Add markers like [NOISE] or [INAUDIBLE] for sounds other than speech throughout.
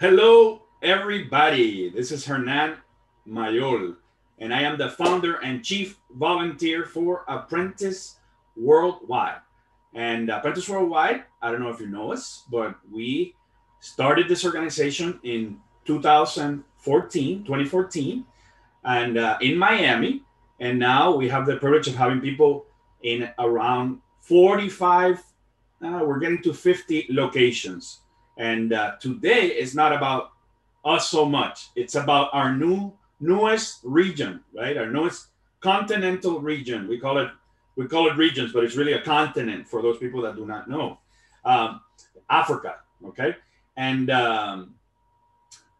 Hello, everybody. This is Hernan Mayol, and I am the founder and chief volunteer for Apprentice Worldwide. And Apprentice Worldwide, I don't know if you know us, but we started this organization in 2014, 2014, and uh, in Miami. And now we have the privilege of having people in around 45, uh, we're getting to 50 locations and uh, today is not about us so much. It's about our new newest region, right? Our newest continental region. We call it we call it regions, but it's really a continent for those people that do not know. Um, Africa, okay. And um,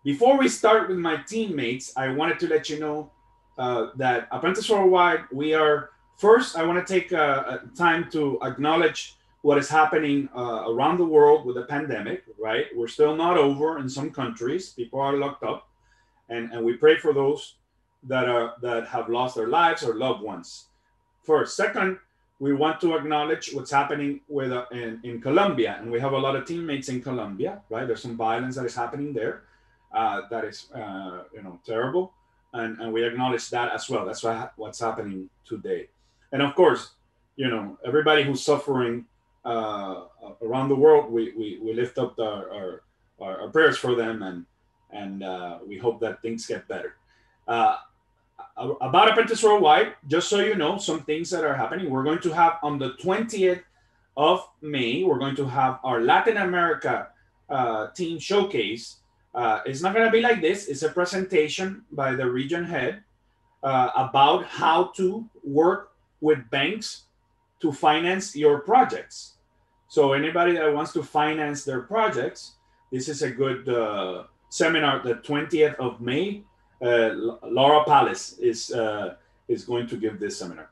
before we start with my teammates, I wanted to let you know uh, that Apprentice Worldwide, we are first. I want to take a, a time to acknowledge what is happening uh, around the world with the pandemic, right? We're still not over in some countries. People are locked up, and, and we pray for those that are that have lost their lives or loved ones. First, second, we want to acknowledge what's happening with uh, in, in Colombia, and we have a lot of teammates in Colombia, right? There's some violence that is happening there, uh, that is uh, you know terrible, and, and we acknowledge that as well. That's what, what's happening today, and of course, you know everybody who's suffering uh, around the world, we, we, we lift up our, our, our, prayers for them and, and uh, we hope that things get better. Uh, about Apprentice Worldwide, just so you know, some things that are happening. We're going to have on the 20th of May, we're going to have our Latin America uh, team showcase. Uh, it's not going to be like this, it's a presentation by the region head uh, about how to work with banks to finance your projects. So anybody that wants to finance their projects, this is a good uh, seminar. The 20th of May, uh, Laura Palace is uh, is going to give this seminar.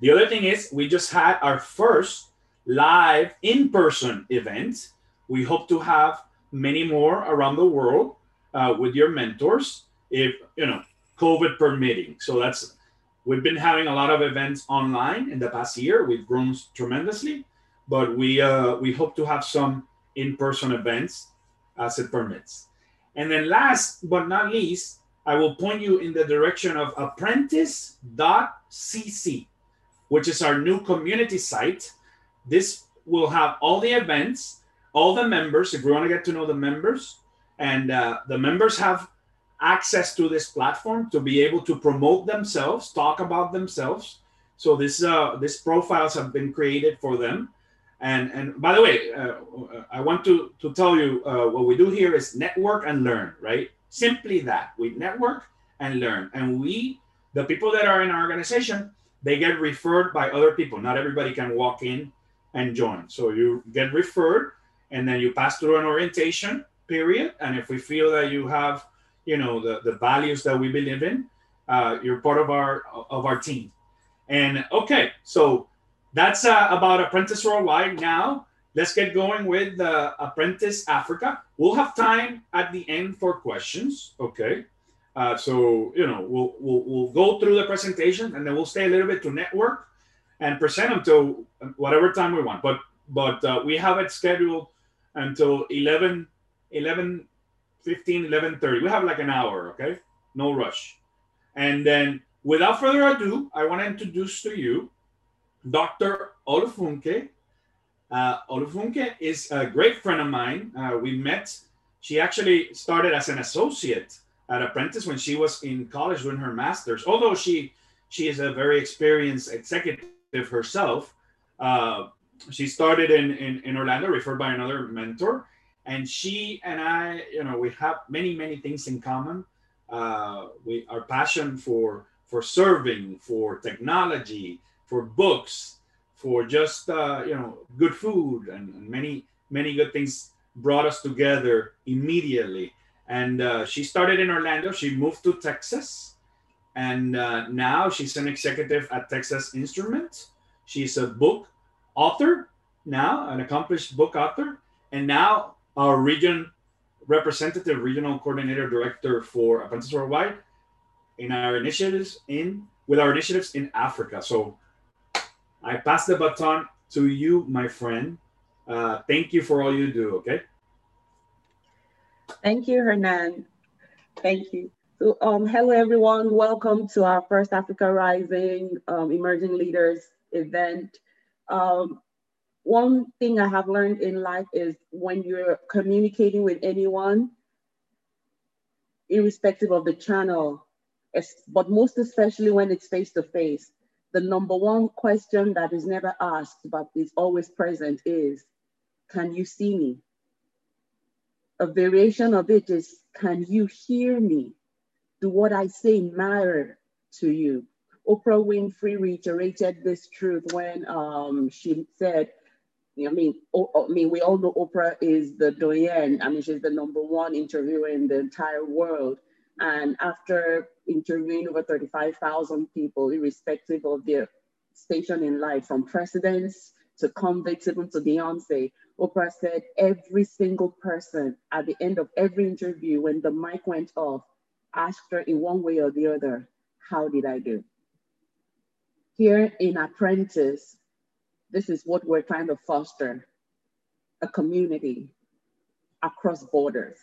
The other thing is we just had our first live in-person event. We hope to have many more around the world uh, with your mentors, if you know COVID permitting. So that's we've been having a lot of events online in the past year. We've grown tremendously but we uh, we hope to have some in-person events as it permits. And then last but not least, I will point you in the direction of apprentice.cc, which is our new community site. This will have all the events, all the members, if we want to get to know the members, and uh, the members have access to this platform to be able to promote themselves, talk about themselves. So this uh, these profiles have been created for them and and by the way, uh, I want to to tell you uh, what we do here is network and learn, right? Simply that we network and learn, and we the people that are in our organization they get referred by other people. Not everybody can walk in and join, so you get referred, and then you pass through an orientation period. And if we feel that you have you know the, the values that we believe in, uh, you're part of our of our team. And okay, so that's uh, about Apprentice Worldwide. Now, let's get going with uh, Apprentice Africa. We'll have time at the end for questions. Okay. Uh, so you know we'll, we'll we'll go through the presentation and then we'll stay a little bit to network and present them to whatever time we want. But but uh, we have it scheduled until 11, 11, 15, 11 30. We have like an hour. Okay, no rush. And then without further ado, I want to introduce to you Dr. Olufunke. Uh, Olufunke is a great friend of mine. Uh, we met. She actually started as an associate at Apprentice when she was in college doing her master's. Although she she is a very experienced executive herself, uh, she started in, in in Orlando, referred by another mentor, and she and I, you know, we have many many things in common. Uh, we our passion for for serving, for technology, for books, for just uh, you know good food and, and, many many good things brought us together immediately. And uh, she started in Orlando. She moved to Texas, and uh, now she's an executive at Texas Instruments. She's a book author now, an accomplished book author, and now our region representative, regional coordinator, director for Apprentice Worldwide in our initiatives in with our initiatives in Africa. So I pass the baton to you, my friend. Uh, thank you for all you do. Okay. Thank you, Hernan. Thank you. So, um, hello everyone. Welcome to our first Africa Rising um, Emerging Leaders event. Um, one thing I have learned in life is when you're communicating with anyone, irrespective of the channel, but most especially when it's face to face, the number one question that is never asked but is always present is, can you see me? A variation of it is, can you hear me? Do what I say matter to you? Oprah Winfrey reiterated this truth when um, she said, I mean, I mean, we all know Oprah is the doyen. I mean, she's the number one interviewer in the entire world. And after interviewing over 35,000 people, irrespective of their station in life, from presidents to convicts, even to Beyonce, Oprah said every single person at the end of every interview, when the mic went off, asked her in one way or the other, How did I do? Here in Apprentice, this is what we're trying to foster a community across borders.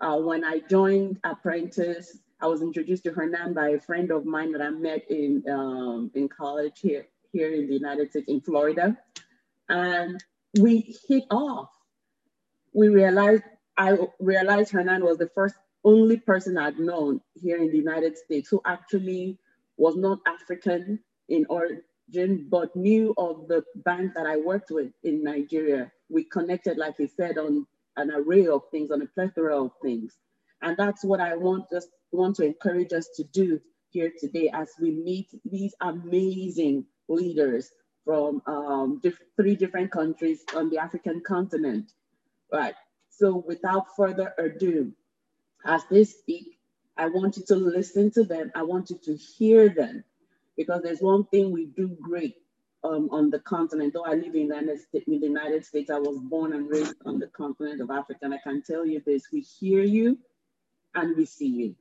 Uh, when I joined Apprentice, I was introduced to Hernan by a friend of mine that I met in, um, in college here, here in the United States, in Florida. And we hit off. We realized, I realized Hernan was the first, only person I'd known here in the United States who actually was not African in origin, but knew of the bank that I worked with in Nigeria. We connected, like he said, on an array of things, on a plethora of things. And that's what I want us want to encourage us to do here today as we meet these amazing leaders from um, diff three different countries on the African continent. Right. So without further ado, as they speak, I want you to listen to them. I want you to hear them because there's one thing we do great um, on the continent. Though I live in the, United States, in the United States, I was born and raised on the continent of Africa. And I can tell you this, we hear you and we see you.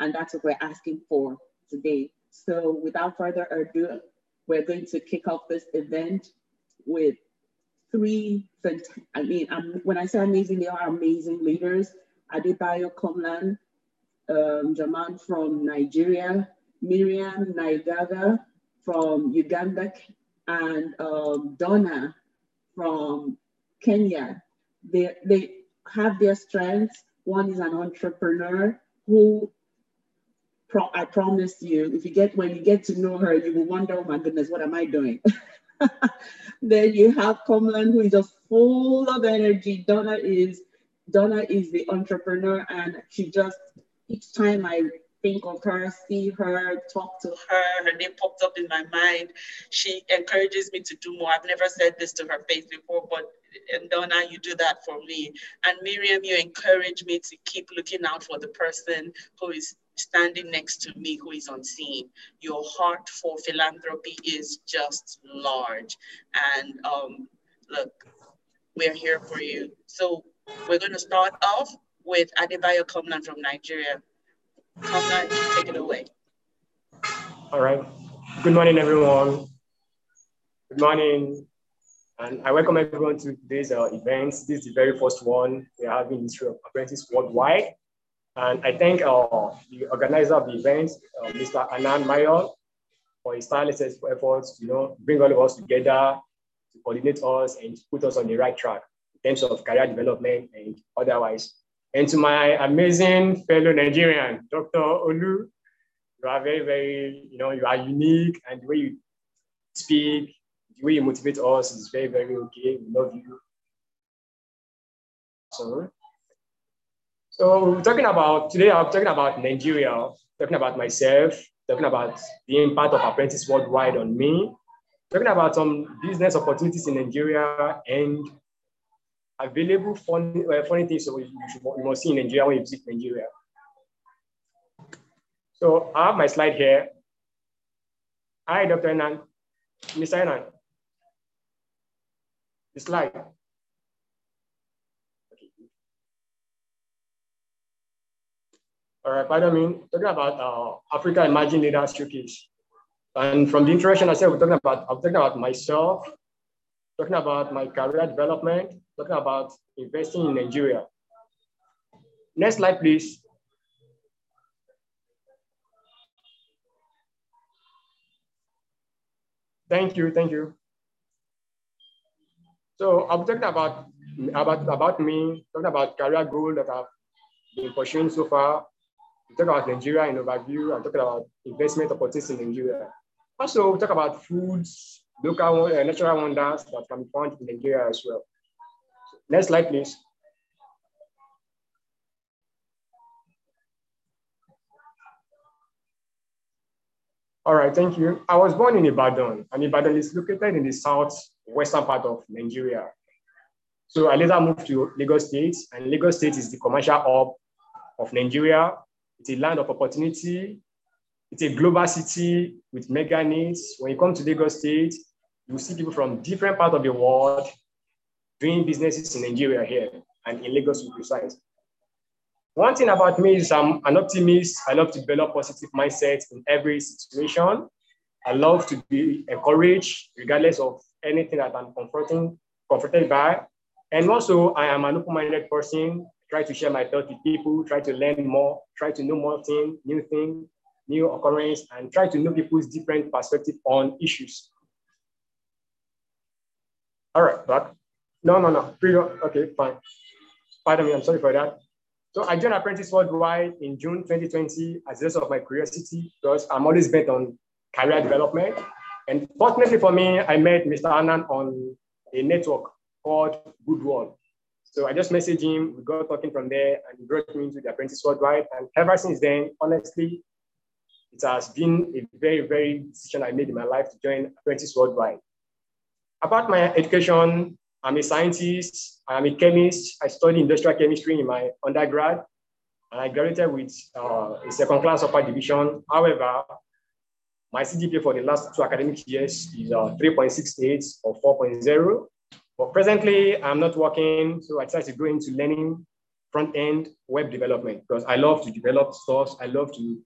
And that's what we're asking for today. So without further ado, we're going to kick off this event with three, I mean, um, when I say amazing, they are amazing leaders. Adebayo Komlan, um, Jaman from Nigeria, Miriam Naigaga from Uganda, and um, Donna from Kenya. They, they have their strengths. One is an entrepreneur who pro- I promise you, if you get when you get to know her, you will wonder, oh my goodness, what am I doing? [LAUGHS] then you have Komlan, who is just full of energy. Donna is Donna is the entrepreneur, and she just each time I think of her, see her, talk to her, her name popped up in my mind. She encourages me to do more. I've never said this to her face before, but and Donna, you do that for me. And Miriam, you encourage me to keep looking out for the person who is standing next to me who is unseen. Your heart for philanthropy is just large. And um, look, we're here for you. So we're going to start off with Adebayo Komlan from Nigeria. Komlan, take it away. All right. Good morning, everyone. Good morning. And I welcome everyone to today's uh, event. This is the very first one we're having History of Apprentice Worldwide. And I thank uh, the organizer of the event, uh, Mr. Hernan Mayol, for his tireless efforts to you know, bring all of us together, to coordinate us and put us on the right track in terms of career development and otherwise. And to my amazing fellow Nigerian, Dr. Olu, you are very, very, you know, you are unique and the way you speak, the way you motivate us is very, very okay. We love you. So so we're talking about today. I'm talking about Nigeria, talking about myself, talking about the impact of apprentice worldwide on me, talking about some business opportunities in Nigeria and available funny, uh, funny things so you, should, you must see in Nigeria when you visit Nigeria. So I have my slide here. Hi, Dr. Enan. Mr. Enan. The slide. All right, pardon me, talking about uh, Africa Emerging Leaders Showcase. And from the introduction, I said we're talking about, I'm talking about myself, talking about my career development, talking about investing in Nigeria. next slide, please. Thank you, thank you. So I'm talking about about about me, talking about career goal that I've been pursuing so far. We talk about Nigeria in overview. I'm talking about investment opportunities in Nigeria. Also, we talk about foods, local uh, natural wonders that can be found in Nigeria as well. Next slide, please. All right, thank you. I was born in Ibadan, and Ibadan is located in the southwestern part of Nigeria. So I later moved to Lagos State, and Lagos State is the commercial hub of Nigeria. It's a land of opportunity. It's a global city with mega needs. When you come to Lagos State, you see people from different parts of the world doing businesses in Nigeria here, and in Lagos to be precise. One thing about me is I'm an optimist. I love to develop positive mindset in every situation. I love to be encouraged regardless of anything that I'm confronting, confronted by. And also, I am an open-minded person. Try to share my thoughts with people. Try to learn more. Try to know more things, new things, new occurrence, and try to know people's different perspective on issues. All right, back. No, no, no. Okay, fine. Pardon me. I'm sorry for that. So I joined Apprentice Worldwide in June 2020 as a result of my curiosity because I'm always bent on career development. And fortunately for me, I met Mr. Hernan on a network called Goodwall. So I just messaged him, we got talking from there, and he brought me into the Apprentice Worldwide. And ever since then, honestly, it has been a very, very decision I made in my life to join Apprentice Worldwide. About my education, I'm a scientist, I'm a chemist. I studied industrial chemistry in my undergrad, and I graduated with uh, a second class upper division. However, my CGPA for the last two academic years is uh, 3.68 or 4.0. But presently, I'm not working, so I decided to go into learning front-end web development because I love to develop stuff. I love to, you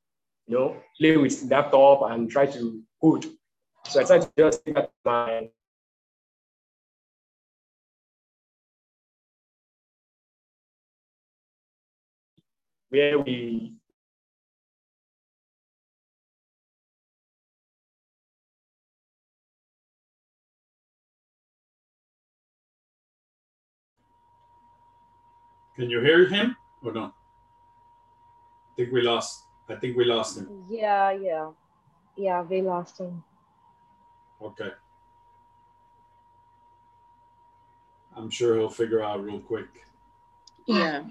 know, play with laptop and try to code. So I decided to just take my where we Can you hear him or no? I think we lost. I think we lost him. Yeah, yeah, yeah. We lost him. Okay. I'm sure he'll figure out real quick. Yeah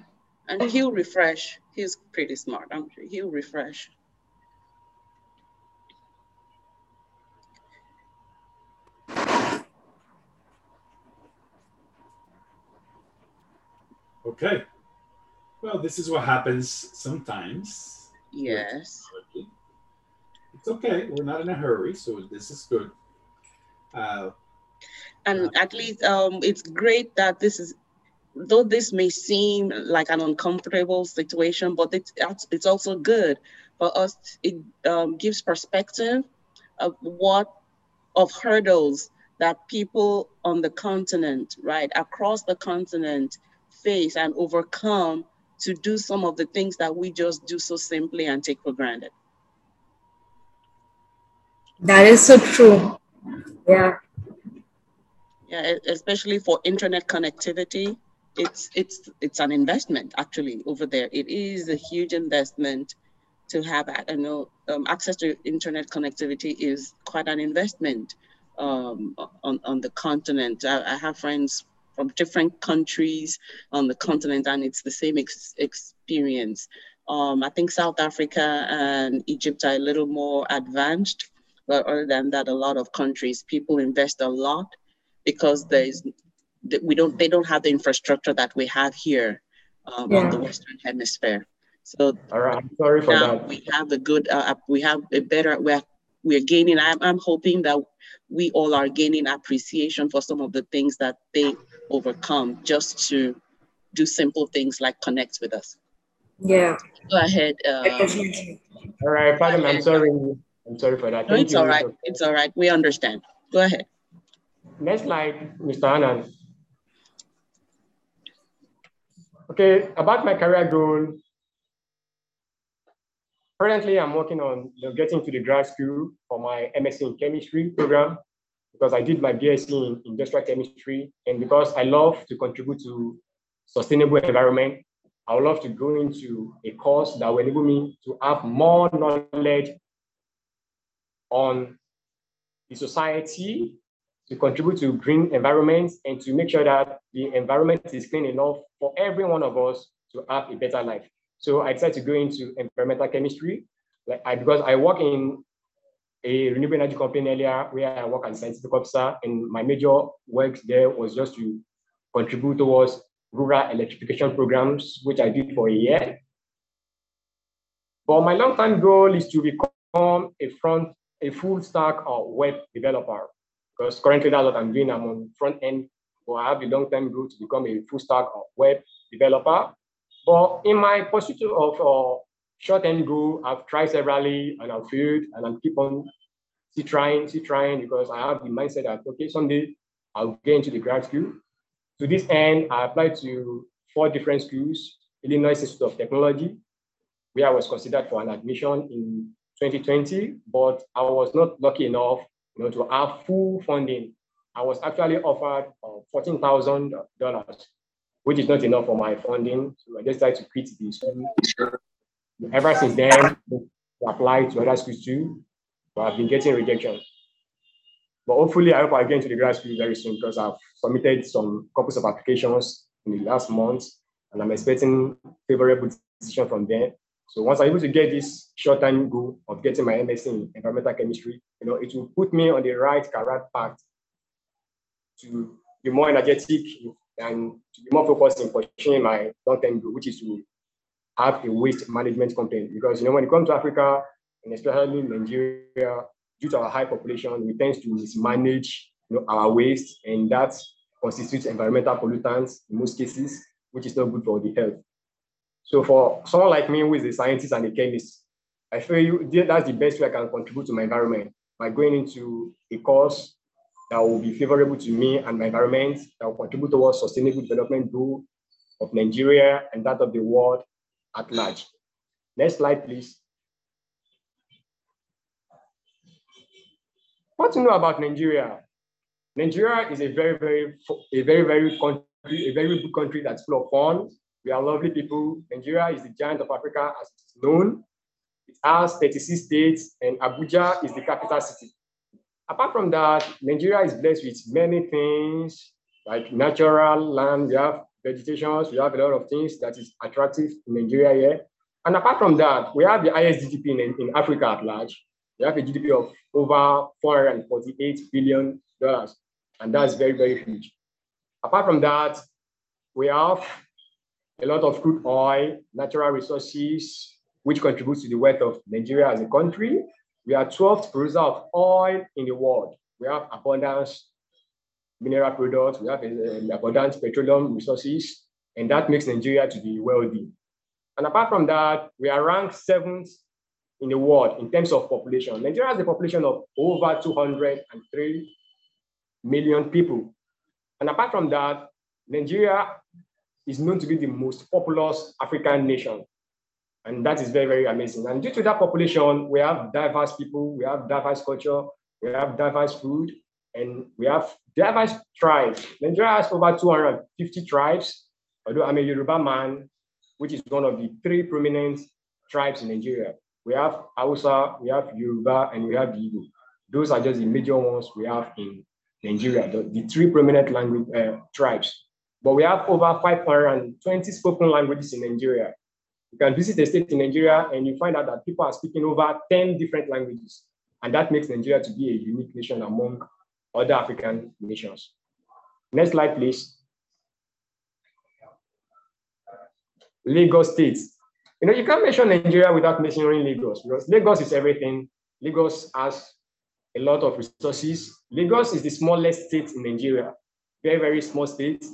and he'll refresh. He's pretty smart. I'm sure he'll refresh. Okay. Well, this is what happens sometimes. Yes. It's okay. We're not in a hurry, so this is good. Uh, and uh, at least um, it's great that this is though this may seem like an uncomfortable situation, but it's, it's also good for us. It um, gives perspective of what, of hurdles that people on the continent, right, across the continent face and overcome to do some of the things that we just do so simply and take for granted. That is so true. Yeah. Yeah, especially for internet connectivity it's it's it's an investment actually over there. It is a huge investment to have. I know um, access to internet connectivity is quite an investment um, on on the continent. I, I, have friends from different countries on the continent, and it's the same ex- experience. Um, I think South Africa and Egypt are a little more advanced, but other than that, a lot of countries people invest a lot because there is we don't they don't have the infrastructure that we have here um, yeah. on the Western Hemisphere. So all right, I'm sorry for now that. We have a good, uh, we have a better. We're we're gaining. I'm, I'm hoping that we all are gaining appreciation for some of the things that they overcome just to do simple things like connect with us. Yeah. Go ahead. Um, all right, pardon. I'm sorry. I'm sorry for that. No, it's you. all right. It's all right. We understand. Go ahead. Next slide, Mr. Hernan. Okay, about my career goal. Currently, I'm working on getting to the grad school for my MSc in chemistry program because I did my BSc in industrial chemistry and because I love to contribute to sustainable environment, I would love to go into a course that will enable me to have more knowledge on the society to contribute to green environment and to make sure that the environment is clean enough for every one of us to have a better life. So I decided to go into environmental chemistry, like I, because I work in a renewable energy company earlier where I work as a scientific officer, and my major work there was just to contribute towards rural electrification programs, which I did for a year. But my long-term goal is to become a front, a full stack or web developer because currently that's what I'm doing. I'm on front end, but I have the long term goal to become a full stack or web developer. But in my pursuit of uh, short end goal, I've tried severally and I've failed, and I'm keep on still trying, still trying because I have the mindset that okay, someday I'll get into the grad school. To this end, I applied to four different schools: Illinois Institute of Technology, where I was considered for an admission in 2020, but I was not lucky enough you know, to have full funding. I was actually offered uh, $14,000, which is not enough for my funding. So I decided to quit the school. Ever since then, I applied to other schools too, but I've been getting rejection. But hopefully, I hope I get into the grad school very soon because I've submitted some copies of applications in the last month, and I'm expecting favorable decision from them. So once I'm able to get this short-term goal of getting my MSc in environmental chemistry, you know, it will put me on the right career path to be more energetic and to be more focused in pursuing my long-term goal, which is to have a waste management company. Because you know, when it comes to Africa, and especially Nigeria, due to our high population, we tend to mismanage you know, our waste, and that constitutes environmental pollutants in most cases, which is not good for the health. So for someone like me who is a scientist and a chemist, I feel you, that's the best way I can contribute to my environment by going into a course that will be favorable to me and my environment, that will contribute towards sustainable development goal of Nigeria and that of the world at large. Next slide, please. What to know about Nigeria? Nigeria is a very, very, a very, very country, a very good country that's full of fun, we are lovely people. Nigeria is the giant of Africa as it is known. It has 36 states and Abuja is the capital city. Apart from that, Nigeria is blessed with many things like natural land, we have vegetations, we have a lot of things that is attractive in Nigeria here. And apart from that, we have the highest GDP in, in Africa at large. We have a GDP of over $448 billion, and that's very, very huge. Apart from that, we have a lot of crude oil, natural resources, which contributes to the wealth of Nigeria as a country. We are 12th producer of oil in the world. We have abundance mineral products, we have uh, abundant petroleum resources, and that makes Nigeria to be wealthy. And apart from that, we are ranked seventh in the world in terms of population. Nigeria has a population of over 203 million people. And apart from that, Nigeria is known to be the most populous African nation. And that is very, very amazing. And due to that population, we have diverse people, we have diverse culture, we have diverse food, and we have diverse tribes. Nigeria has over 250 tribes, although I'm a Yoruba man, which is one of the three prominent tribes in Nigeria. We have Hausa, we have Yoruba, and we have Igbo. Those are just the major ones we have in Nigeria, the, the three prominent language uh, tribes. But we have over 520 spoken languages in Nigeria. You can visit a state in Nigeria and you find out that people are speaking over 10 different languages. And that makes Nigeria to be a unique nation among other African nations. Next slide, please. Lagos State. You know, you can't mention Nigeria without mentioning Lagos because Lagos is everything. Lagos has a lot of resources. Lagos is the smallest state in Nigeria, very, very small state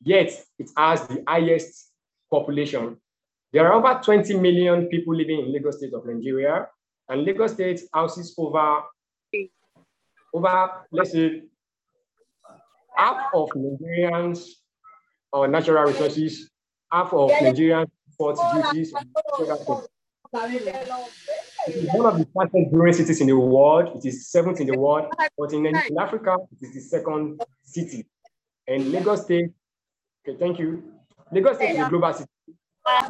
yet it has the highest population. There are over 20 million people living in Lagos State of Nigeria, and Lagos State houses over, over let's say, half of Nigerians' or natural resources half of Nigerian export duties. It is one of the fastest growing cities in the world. It is seventh in the world, but in, in Africa, it is the second city. And Lagos State, okay, thank you. Lagos State is a global city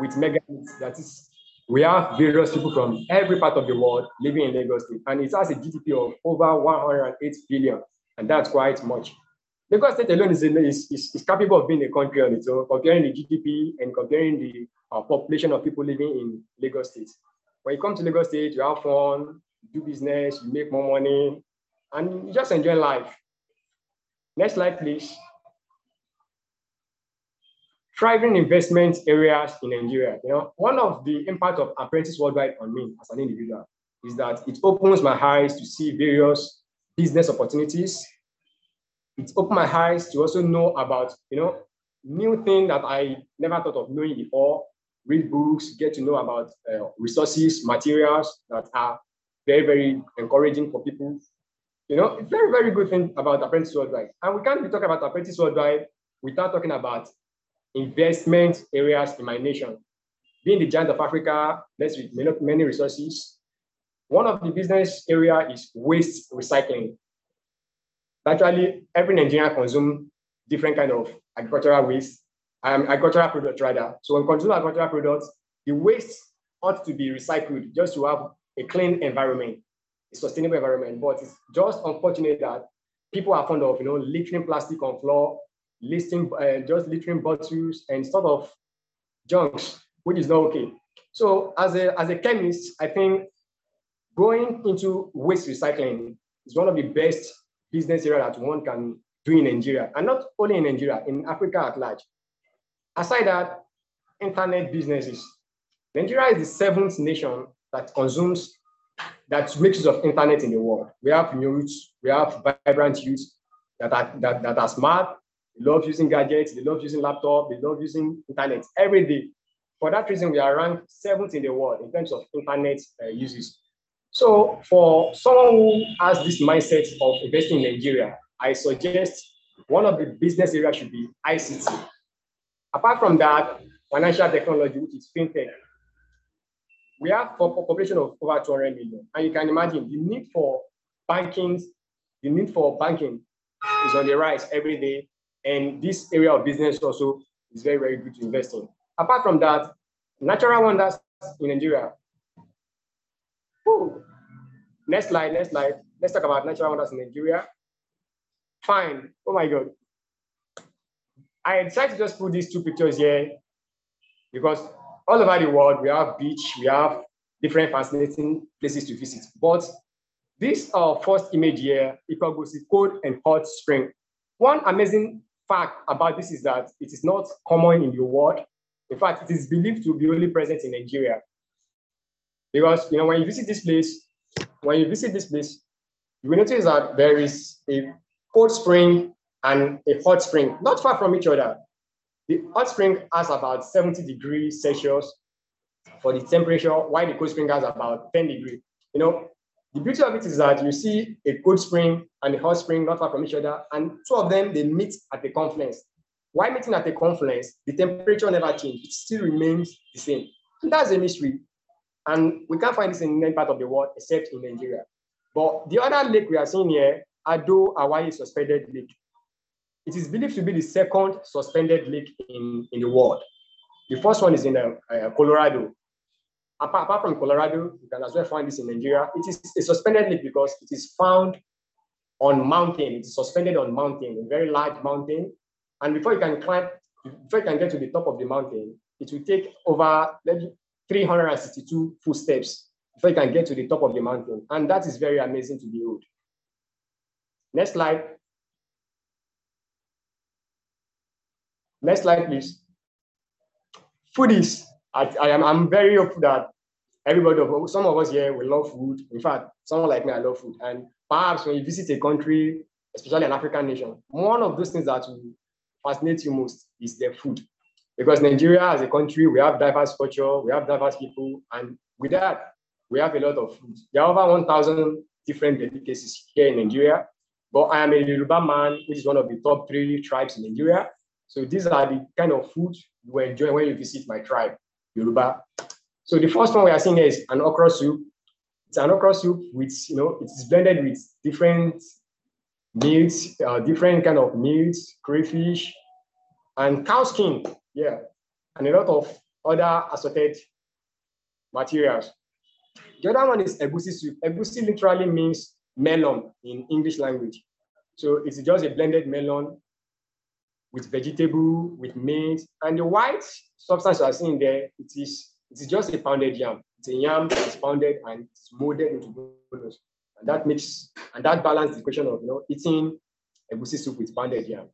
with mega that is we have various people from every part of the world living in Lagos State, and it has a GDP of over 108 billion, and that's quite much. Lagos State alone is, is, is, capable of being a country on its own, comparing the GDP and comparing the uh, population of people living in Lagos State. When you come to Lagos State, you have fun, do business, you make more money, and you just enjoy life. Next slide, please. Thriving investment areas in Nigeria. You know, one of the impact of Apprentice Worldwide on me as an individual is that it opens my eyes to see various business opportunities. It opened my eyes to also know about, you know, new thing that I never thought of knowing before. Read books, get to know about uh, resources, materials that are very, very encouraging for people. You know, it's very, very good thing about Apprentice Worldwide. And we can't be talking about Apprentice Worldwide without talking about investment areas in my nation. Being the giant of Africa, blessed with many resources, one of the business area is waste recycling. Actually, every Nigerian consume different kind of agricultural waste, um, agricultural product rather. So when consume agricultural products, the waste ought to be recycled just to have a clean environment, a sustainable environment. But it's just unfortunate that people are fond of, you know, littering plastic on floor, listing, uh, just littering bottles and sort of junks, which is not okay. So as a, as a chemist, I think going into waste recycling is one of the best business area that one can do in Nigeria, and not only in Nigeria, in Africa at large. Aside that, internet businesses. Nigeria is the seventh nation that consumes, that makes use of internet in the world. We have youth, we have vibrant youth that are, that, that are smart, they love using gadgets, they love using laptop, they love using internet every day. For that reason, we are ranked seventh in the world in terms of internet uh, uses. So for someone who has this mindset of investing in Nigeria, I suggest one of the business areas should be ICT. Apart from that, financial technology, which is fintech. We have a population of over 200 million. And you can imagine the need for banking, the need for banking is on the rise every day. And this area of business also is very, very good to invest in. Apart from that, natural wonders in Nigeria. Ooh. Next slide, next slide. Let's talk about natural wonders in Nigeria. Fine. Oh my God. I decided to just put these two pictures here because all over the world, we have beach, we have different fascinating places to visit. But this uh, first image here, Ikogosi Cold and Hot Spring. One amazing fact about this is that it is not common in the world. In fact, it is believed to be only present in Nigeria. Because you know, when you visit this place, when you visit this place, you will notice that there is a cold spring and a hot spring, not far from each other. The hot spring has about 70 degrees Celsius for the temperature, while the cold spring has about 10 degrees. You know, the beauty of it is that you see a cold spring and a hot spring not far from each other, and two of them they meet at the confluence. While meeting at the confluence, the temperature never changes; it still remains the same. And that's a mystery, and we can't find this in any part of the world except in Nigeria. But the other lake we are seeing here, Ado-Awaye Suspended Lake, it is believed to be the second suspended lake in, in the world. The first one is in uh, uh, Colorado, apart, apart from Colorado, you can as well find this in Nigeria. It is a suspended lake because it is found on mountain. It is suspended on mountain, a very large mountain. And before you can climb, before you can get to the top of the mountain, it will take over maybe 362 footsteps before you can get to the top of the mountain. And that is very amazing to behold. Next slide. Next slide, please. Foodies. I, I am I'm very hopeful that everybody, some of us here, will love food. In fact, someone like me, I love food. And perhaps when you visit a country, especially an African nation, one of those things that will fascinate you most is their food. Because Nigeria as a country, we have diverse culture, we have diverse people, and with that, we have a lot of food. There are over 1,000 different delicacies here in Nigeria. But I am a Yoruba man, which is one of the top three tribes in Nigeria. So these are the kind of food you enjoy when you visit my tribe, Yoruba. So the first one we are seeing here is an okra soup. It's an okra soup with, you know, it's blended with different meats, uh, different kind of meats, crayfish, and cow skin, yeah, and a lot of other assorted materials. The other one is egusi soup. Egusi literally means melon in English language. So it's just a blended melon with vegetable, with meat, and the white substance you are seeing there, it is it is just a pounded yam. It's a yam that is pounded and it's molded into bollos. And that makes and that balances the question of you know eating egusi soup with pounded yam.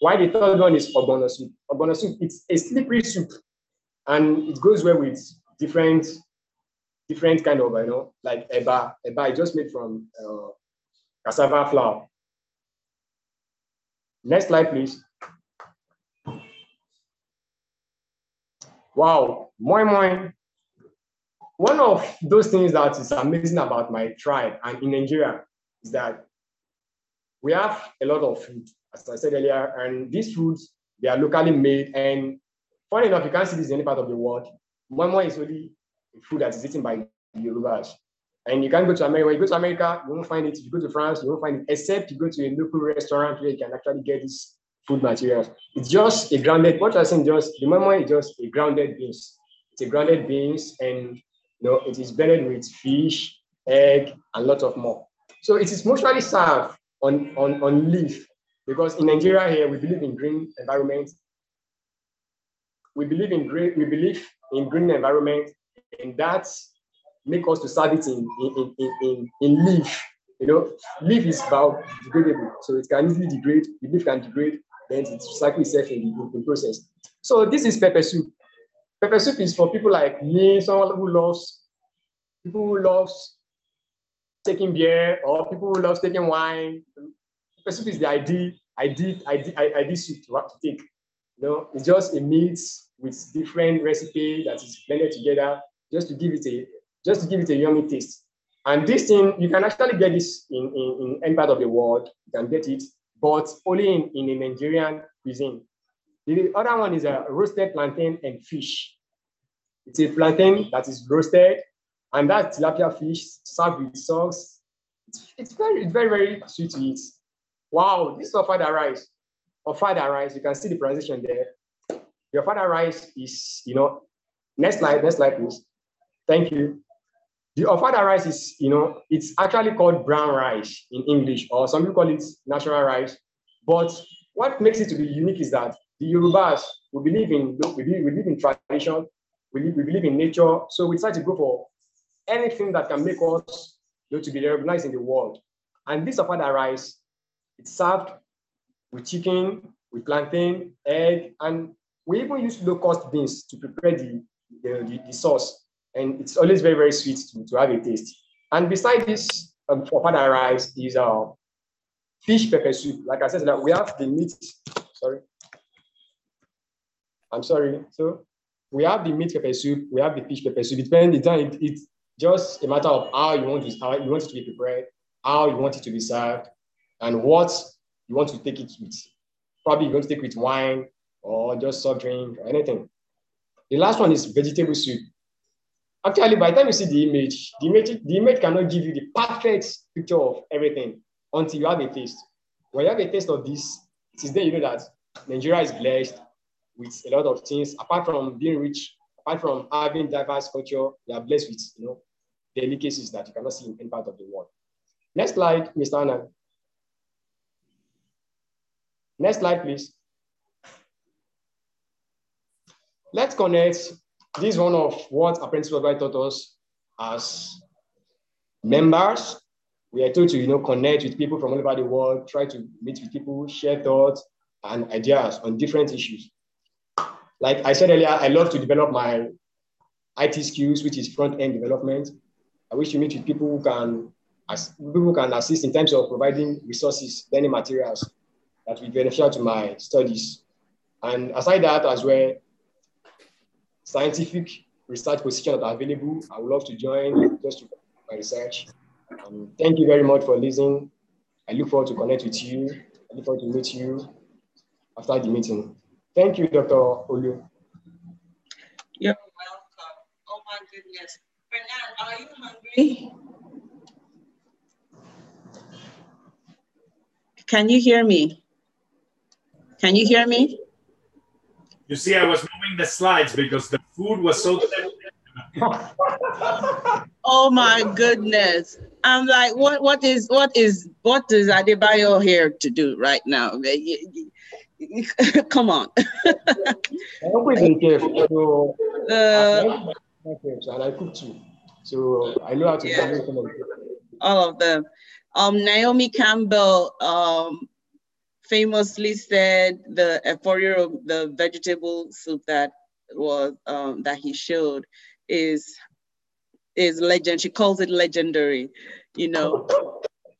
Why the third one is ogbono soup. Ogbono soup, it's a slippery soup, and it goes well with different different kind of you know like eba. Eba is just made from uh, cassava flour. Next slide, please. Wow, moi moi. One of those things that is amazing about my tribe and in Nigeria is that we have a lot of food, as I said earlier, and these foods, they are locally made. And funny enough, you can't see this in any part of the world. Moi moi is only food that is eaten by the Yorubas. And you can't go to America. You go to America, you won't find it. If you go to France, you won't find it, except you go to a local restaurant where you can actually get this food materials. It's just a grounded, what I'm saying, just the mama is just a grounded beans. It's a grounded beans and you know, it is blended with fish, egg, and lot of more. So it is mostly served on, on, on leaf because in Nigeria here, we believe in green environment. We believe in green, we believe in green environment and that's make us to serve it in, in, in, in, in leaf. You know, leaf is biodegradable, so it can easily degrade. The leaf can degrade, then it recycles itself in the, in process. So this is pepper soup. Pepper soup is for people like me, someone who loves people who loves taking beer or people who loves taking wine. Pepper soup is the ideal, ideal, ideal, ideal soup to have to take. You know, it's just a meat with different recipe that is blended together just to give it a just to give it a yummy taste. And this thing, you can actually get this in, in, in any part of the world. You can get it, but only in, in a Nigerian cuisine. The other one is a roasted plantain and fish. It's a plantain that is roasted, and that tilapia fish served with sauce. It's, very, it's very, very sweet to eat. Wow, this is ofada rice. Ofada rice, you can see the pronunciation there. Your ofada rice is, you know, next slide, next slide, please. Thank you. The ofada rice is, you know, it's actually called brown rice in English, or some people call it natural rice. But what makes it to be unique is that the Yorubas, we believe in we believe, we believe in tradition, we, live, we believe in nature. So we try to go for anything that can make us you know, to be recognized in the world. And this ofada rice, it's served with chicken, with plantain, egg, and we even use low-cost beans to prepare the, the, the, the sauce and it's always very, very sweet to, to have a taste. And beside this, um, ofada rice is uh, fish pepper soup. Like I said, like we have the meat. Sorry, I'm sorry. So we have the meat pepper soup. We have the fish pepper soup. It the time. It, it's just a matter of how you want to how you want it to be prepared, how you want it to be served, and what you want to take it with. Probably you want to take it with wine or just soft drink or anything. The last one is vegetable soup. Actually, by the time you see the image, the image, the image cannot give you the perfect picture of everything until you have a taste. When you have a taste of this, it is then you know that Nigeria is blessed with a lot of things. Apart from being rich, apart from having diverse culture, we are blessed with you know delicacies that you cannot see in any part of the world. Next slide, Mr. Anna. Next slide, please. Let's connect this is one of what Apprentice Worldwide taught us as members. We are told to, you know, connect with people from all over the world, try to meet with people, share thoughts and ideas on different issues. Like I said earlier, I love to develop my IT skills, which is front-end development. I wish to meet with people who can, as, people can assist in terms of providing resources, learning materials that will be beneficial to my studies. And aside that as well, scientific research positions that are available, I would love to join just to my research. Um, thank you very much for listening. I look forward to connect with you. I look forward to meet you. after the meeting. Thank you, Dr. Olu. You're welcome. Oh my goodness. Hernan, are you hungry? Can you hear me? Can you hear me? You see, I was moving the slides because the food was so [LAUGHS] oh my goodness. I'm like, what what is what is what is Adebayo here to do right now? [LAUGHS] Come on. I hope so Uh, and I cook too. So I know how to Yeah. some of it. all of them. Um, Naomi Campbell um, famously said the efo riro the vegetable soup that was um, that he showed is is legend. She calls it legendary. You know,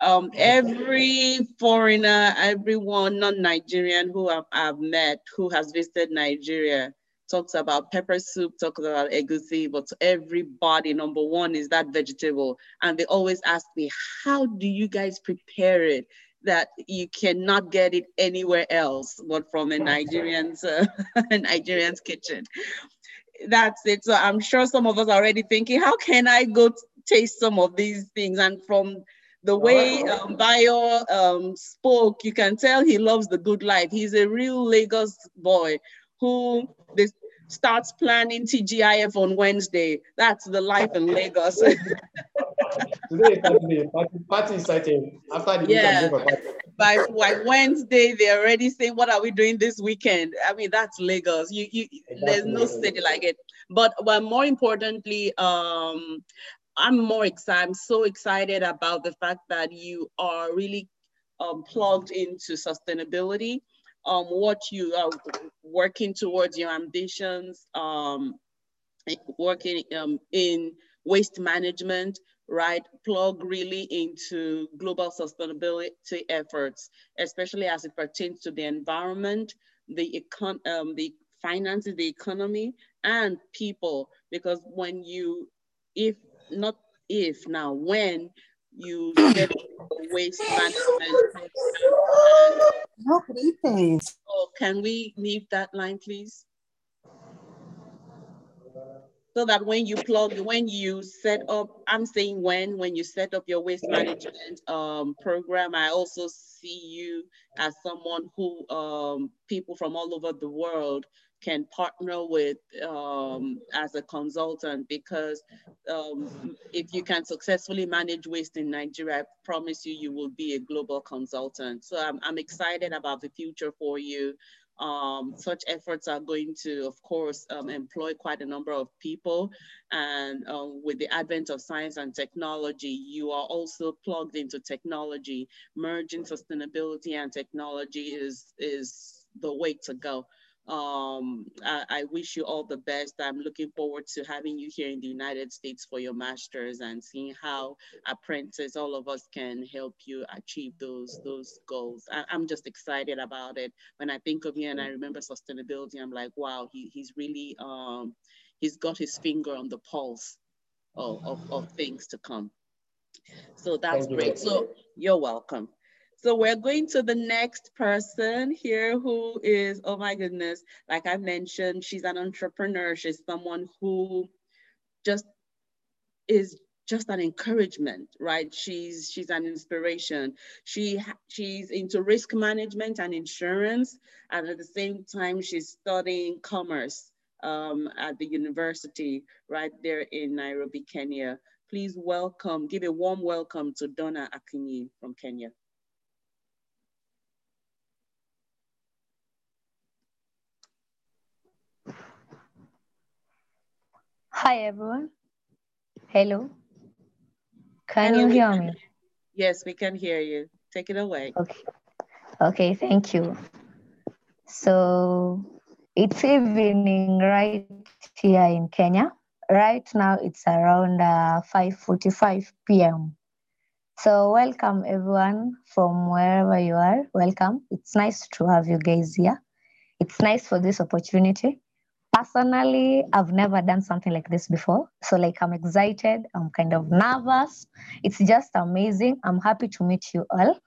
um, every foreigner, everyone non-Nigerian who I've, I've met who has visited Nigeria talks about pepper soup, talks about egusi, but everybody, number one is that vegetable. And they always ask me, how do you guys prepare it? That you cannot get it anywhere else but from a Nigerian's uh, [LAUGHS] Nigerian's kitchen. That's it. So I'm sure some of us are already thinking, how can I go taste some of these things? And from the way um, Bayo um, spoke, you can tell he loves the good life. He's a real Lagos boy who this starts planning TGIF on Wednesday. That's the life in Lagos. [LAUGHS] Today is Saturday. Party, party is exciting. After the Yeah. meeting, I'm going for party. by, by Wednesday, they're already saying, "What are we doing this weekend?" I mean, that's Lagos. You, you, there's no city like it. But, but more importantly, um, I'm more excited. I'm so excited about the fact that you are really um, plugged into sustainability. Um, what you are working towards your ambitions, um, working um, in waste management, right? Plug really into global sustainability efforts, especially as it pertains to the environment, the econ, um, the finances, the economy, and people. Because when you, if not if now, when you get waste management, No, greetings. oh, can we leave that line, please? so that when you plug, when you set up, I'm saying when, when you set up your waste management um, program, I also see you as someone who um, people from all over the world can partner with um, as a consultant because um, if you can successfully manage waste in Nigeria, I promise you, you will be a global consultant. So I'm, I'm excited about the future for you. Um, such efforts are going to, of course, um, employ quite a number of people. And um, with the advent of science and technology, you are also plugged into technology. Merging sustainability and technology is, is the way to go. Um, I, I, wish you all the best. I'm looking forward to having you here in the United States for your master's and seeing how apprentices, all of us can help you achieve those, those goals. I, am just excited about it. When I think of you and I remember sustainability, I'm like, wow, he, he's really, um, he's got his finger on the pulse of, of, of things to come. So that's Thank you. great. So you're welcome. So we're going to the next person here who is, oh my goodness, like I mentioned, she's an entrepreneur. She's someone who just is just an encouragement, right? She's she's an inspiration. She she's into risk management and insurance, and at the same time, she's studying commerce um, at the university right there in Nairobi, Kenya. Please welcome, give a warm welcome to Donna Akinyi from Kenya. Hi everyone. Hello. Can Hello, you hear can- me? Yes, we can hear you. Take it away. Okay. Okay, thank you. So it's evening right here in Kenya. Right now it's around uh, 5:45 p.m. So welcome everyone from wherever you are. Welcome. It's nice to have you guys here. It's nice for this opportunity. Personally, I've never done something like this before. So like I'm excited, I'm kind of nervous. It's just amazing. I'm happy to meet you all.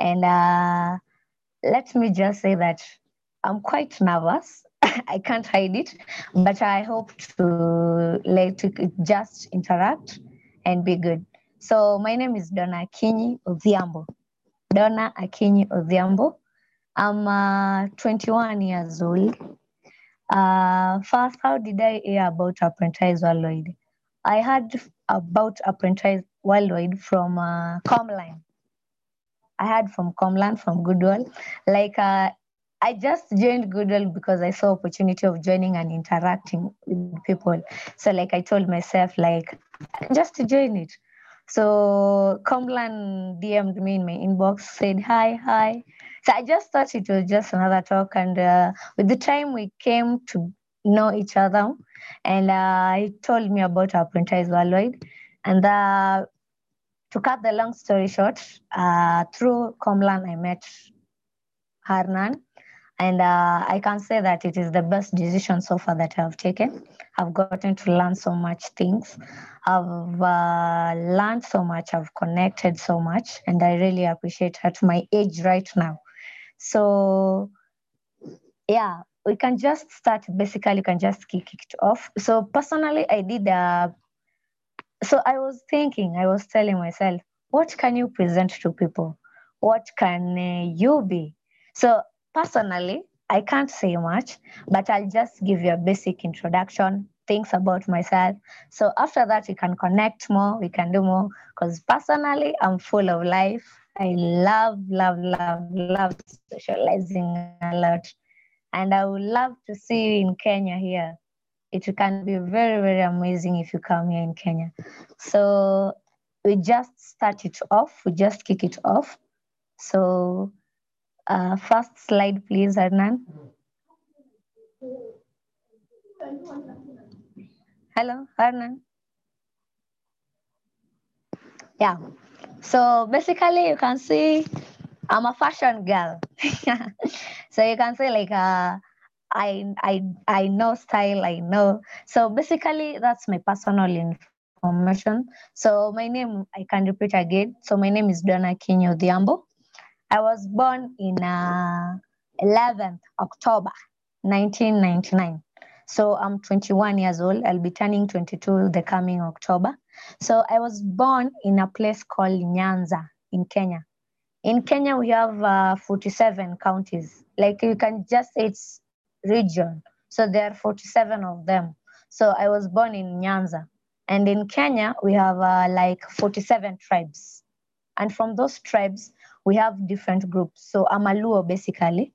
And uh, let me just say that I'm quite nervous. [LAUGHS] I can't hide it, but I hope to let it just interact and be good. So my name is Donna Akinyi Odhiambo. Donna Akinyi Odhiambo. I'm uh, 21 years old. Uh, first, how did I hear about Apprentice Worldwide? I heard about Apprentice Worldwide from uh, Comline. I heard from Comline, from Goodwill. Like, uh, I just joined Goodwill because I saw opportunity of joining and interacting with people. So, like, I told myself, like, just to join it. So, Comland DM'd me in my inbox, said hi, hi. So I just thought it was just another talk, and uh, with the time we came to know each other, and uh, he told me about our Apprentice Worldwide, and uh, to cut the long story short, uh, through Comlan I met Hernan, and uh, I can say that it is the best decision so far that I've taken. I've gotten to learn so much things. I've uh, learned so much. I've connected so much, and I really appreciate at my age right now. So, yeah, we can just start. Basically, you can just kick it off. So, personally, I did. Uh, so, I was thinking, I was telling myself, what can you present to people? What can uh, you be? So, personally, I can't say much, but I'll just give you a basic introduction, things about myself. So after that, we can connect more, we can do more. Because personally, I'm full of life. I love, love, love, love socializing a lot. And I would love to see you in Kenya here. It can be very, very amazing if you come here in Kenya. So we just start it off, we just kick it off. So uh, first slide, please, Hernan. Hello, Hernan. Yeah. So basically, you can see I'm a fashion girl. [LAUGHS] so you can say like uh, I I I know style. I know. So basically, that's my personal information. So my name I can repeat again. So my name is Donna Akinyi Odhiambo. I was born in uh, 11th October 1999. So I'm 21 years old. I'll be turning 22 the coming October. So I was born in a place called Nyanza in Kenya. In Kenya, we have uh, 47 counties. Like you can just say it's region. So there are 47 of them. So I was born in Nyanza. And in Kenya, we have uh, like 47 tribes. And from those tribes, we have different groups. So I'm a Luo basically.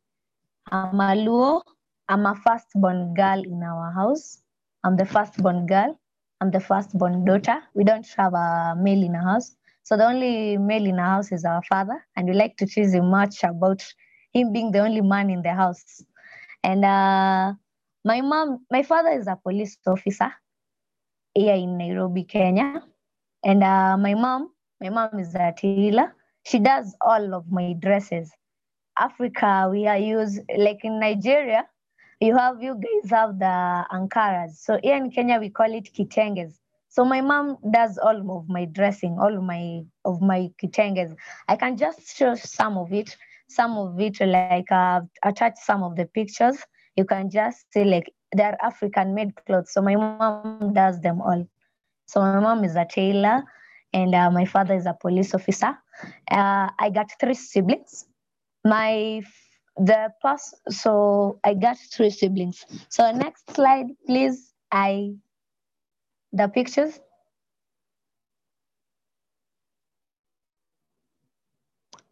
I'm a Luo. I'm a firstborn girl in our house. I'm the firstborn girl. I'm the firstborn daughter. We don't have a male in our house. So the only male in our house is our father, and we like to tease him much about him being the only man in the house. And uh, my mom, my father is a police officer here in Nairobi, Kenya. And uh, my mom, my mom is a tailor. She does all of my dresses. Africa, we are used like in Nigeria, you have you guys have the ankaras. So here in Kenya, we call it kitenges. So my mom does all of my dressing, all of my of my kitenges. I can just show some of it. Some of it, like uh, attach some of the pictures. You can just see like they're African made clothes. So my mom does them all. So my mom is a tailor, and uh, my father is a police officer. Uh, I got three siblings. My the past, so I got three siblings. So next slide, please. I the pictures.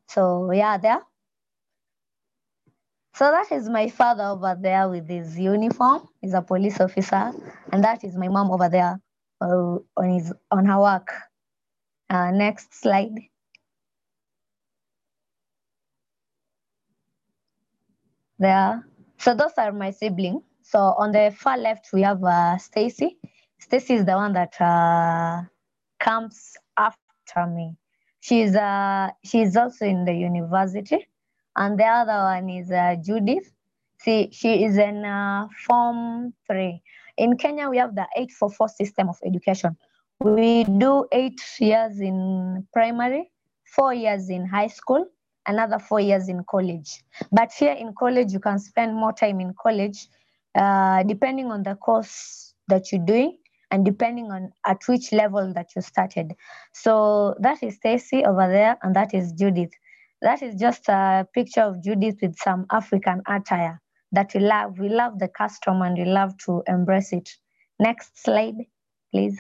So yeah, there. So that is my father over there with his uniform. He's a police officer, and that is my mom over there uh, on his on her work. Uh, next slide. There. So those are my siblings. So on the far left we have uh, Stacy. Stacy is the one that uh, comes after me. She's uh, she's also in the university, and the other one is uh, Judith. See, she is in uh, Form Three. In Kenya, we have the 844 system of education. We do eight years in primary, four years in high school, another four years in college. But here in college, you can spend more time in college, uh, depending on the course that you're doing and depending on at which level that you started. So that is Stacy over there, and that is Judith. That is just a picture of Judith with some African attire that we love. We love the custom and we love to embrace it. Next slide, please.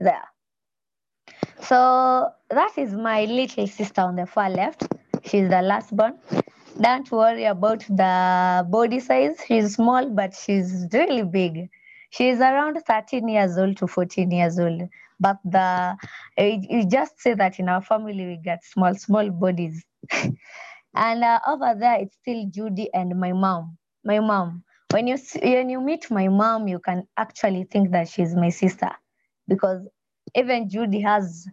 There. So that is my little sister on the far left. She's the last born. Don't worry about the body size. She's small, but she's really big. She's around 13 years old to 14 years old. But the you just say that in our family we get small, small bodies. [LAUGHS] and uh, over there, it's still Judy and my mom. My mom. When you when you meet my mom, you can actually think that she's my sister, because even Judy has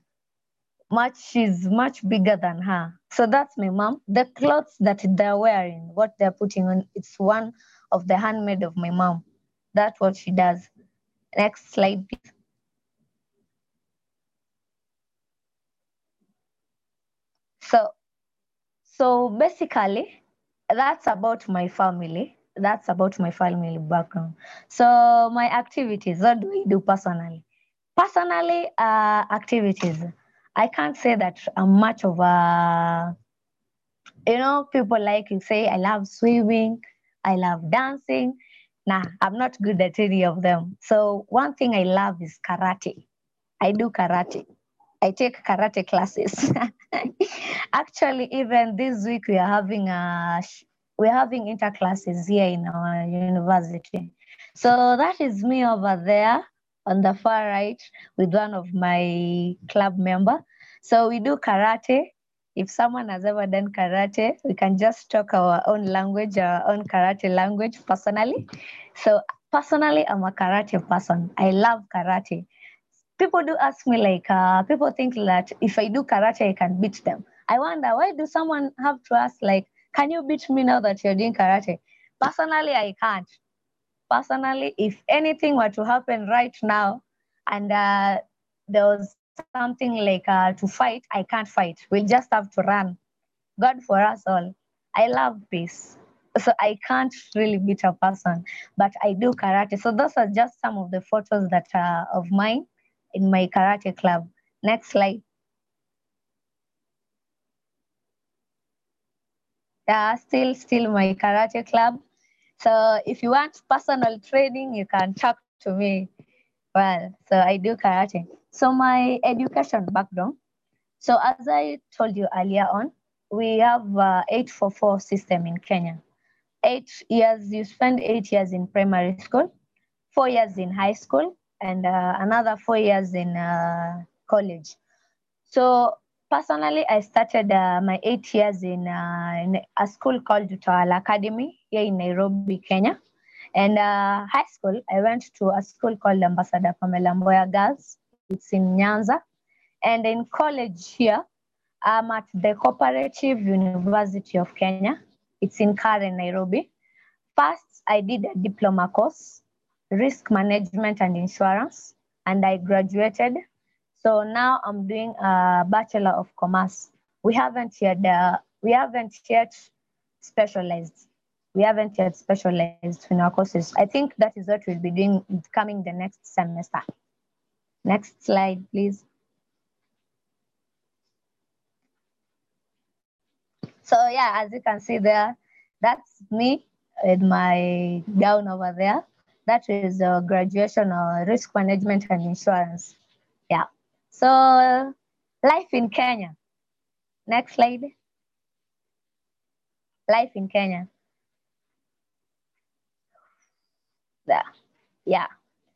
much. She's much bigger than her. So that's my mom. The clothes that they're wearing, what they're putting on, it's one of the handmade of my mom. That's what she does. Next slide, please. So, so basically, that's about my family. That's about my family background. So my activities, what do we do personally? Personally, uh, activities. I can't say that I'm much of a, you know, people like you say, I love swimming, I love dancing. Nah, I'm not good at any of them. So one thing I love is karate. I do karate. I take karate classes. [LAUGHS] Actually, even this week we are having a we're having inter classes here in our university. So that is me over there on the far right with one of my club member. So we do karate. If someone has ever done karate, we can just talk our own language, our own karate language personally. So personally, I'm a karate person. I love karate. People do ask me like, uh, people think that if I do karate, I can beat them. I wonder why do someone have to ask like, can you beat me now that you're doing karate? Personally, I can't personally, if anything were to happen right now and uh, there was something like uh, to fight, I can't fight. We'll just have to run. God for us all. I love peace. So I can't really beat a person, but I do karate. So those are just some of the photos that are of mine in my karate club. Next slide. Yeah, still, still my karate club. So if you want personal training, you can talk to me. Well, so I do karate. So my education background. So as I told you earlier on, we have uh, 844 system in Kenya. Eight years, you spend eight years in primary school, four years in high school, and uh, another four years in uh, college. So personally, I started uh, my eight years in, uh, in, a school called Utawala Academy here in Nairobi, Kenya. And uh, high school, I went to a school called Ambassador Pamela Mboya Girls. It's in Nyanza. And in college here, I'm at the Cooperative University of Kenya. It's in Karen, Nairobi. First, I did a diploma course, risk management and insurance, and I graduated so now I'm doing a Bachelor of Commerce. We haven't yet, uh, we haven't yet specialized. We haven't yet specialized in our courses. I think that is what we'll be doing coming the next semester. Next slide, please. So yeah, as you can see there, that's me with my gown over there. That is a graduation of risk management and insurance. Yeah. So life in Kenya. Next slide. Life in Kenya. There. Yeah.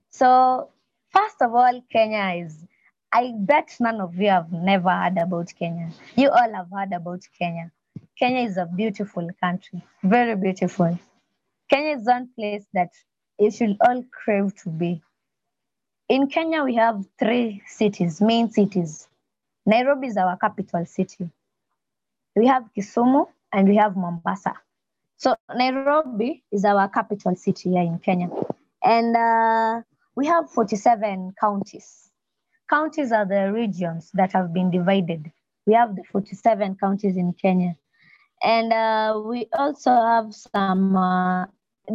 So first of all, Kenya is, I bet none of you have never heard about Kenya. You all have heard about Kenya. Kenya is a beautiful country, very beautiful. Kenya is one place that you should all crave to be. In Kenya, we have three cities, main cities. Nairobi is our capital city. We have Kisumu and we have Mombasa. So Nairobi is our capital city here in Kenya. And uh, we have 47 counties. counties are the regions that have been divided. We have the 47 counties in Kenya. And uh, we also have some uh,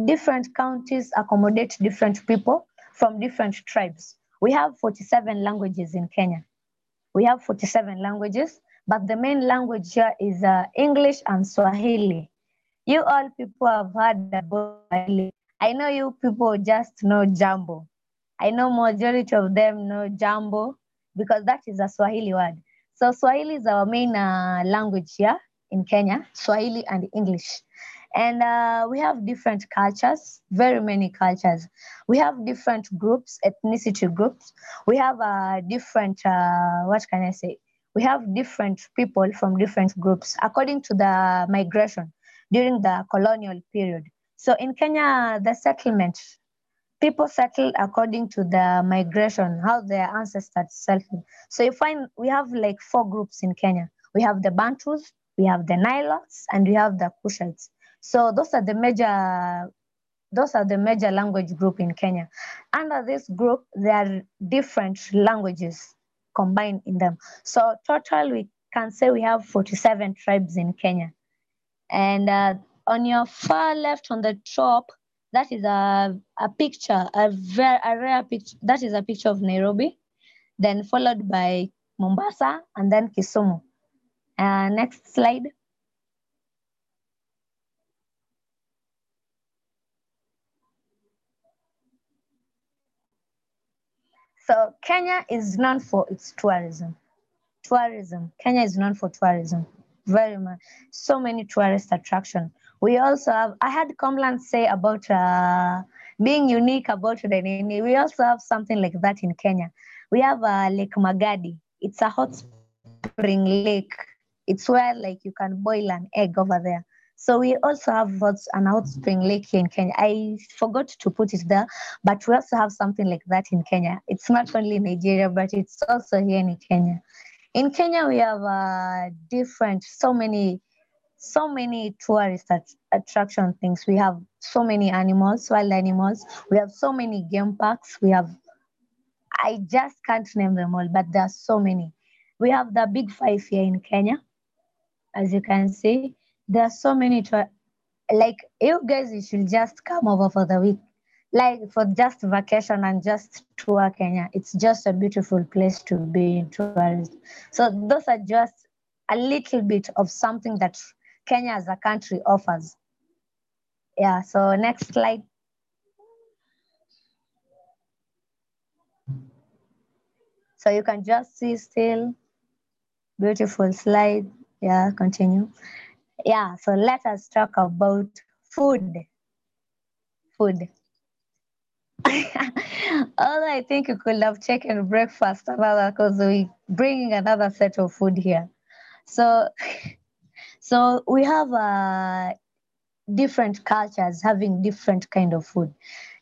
different counties accommodate different people from different tribes. We have 47 languages in Kenya. We have 47 languages, but the main language here is uh, English and Swahili. You all people have heard about Swahili. I know you people just know Jambo. I know majority of them know Jambo because that is a Swahili word. So Swahili is our main uh, language here in Kenya, Swahili and English. And uh, we have different cultures, very many cultures. We have different groups, ethnicity groups. We have uh, different, uh, what can I say? We have different people from different groups according to the migration during the colonial period. So in Kenya, the settlement, people settled according to the migration, how their ancestors settled. So you find we have like four groups in Kenya. We have the Bantus, we have the Nilotes, and we have the Kushites. So those are the major those are the major language group in Kenya. Under this group, there are different languages combined in them. So total, we can say we have 47 tribes in Kenya. And uh, on your far left on the top, that is a, a picture, a very a rare picture. That is a picture of Nairobi, then followed by Mombasa and then Kisumu. Uh, next slide. So Kenya is known for its tourism. Tourism. Kenya is known for tourism. Very much. So many tourist attraction. We also have, I had Comland say about uh, being unique about the Nini. We also have something like that in Kenya. We have uh, Lake Magadi. It's a hot spring lake. It's where like you can boil an egg over there. So we also have what's an outspring lake here in Kenya. I forgot to put it there, but we also have something like that in Kenya. It's not only Nigeria, but it's also here in Kenya. In Kenya, we have uh, different, so many, so many tourist at- attraction things. We have so many animals, wild animals. We have so many game parks. We have, I just can't name them all, but there are so many. We have the big five here in Kenya, as you can see there are so many to- like you guys you should just come over for the week. Like for just vacation and just tour kenya. It's just a beautiful place to be in tourist. So those are just a little bit of something that kenya as a country offers. Yeah so next slide. So you can just see still. Beautiful slide. Yeah continue yeah, so let us talk about food. Food. Although I think you could have taken breakfast another because we bringing another set of food here. So, [LAUGHS] so we have uh, different cultures having different kind of food.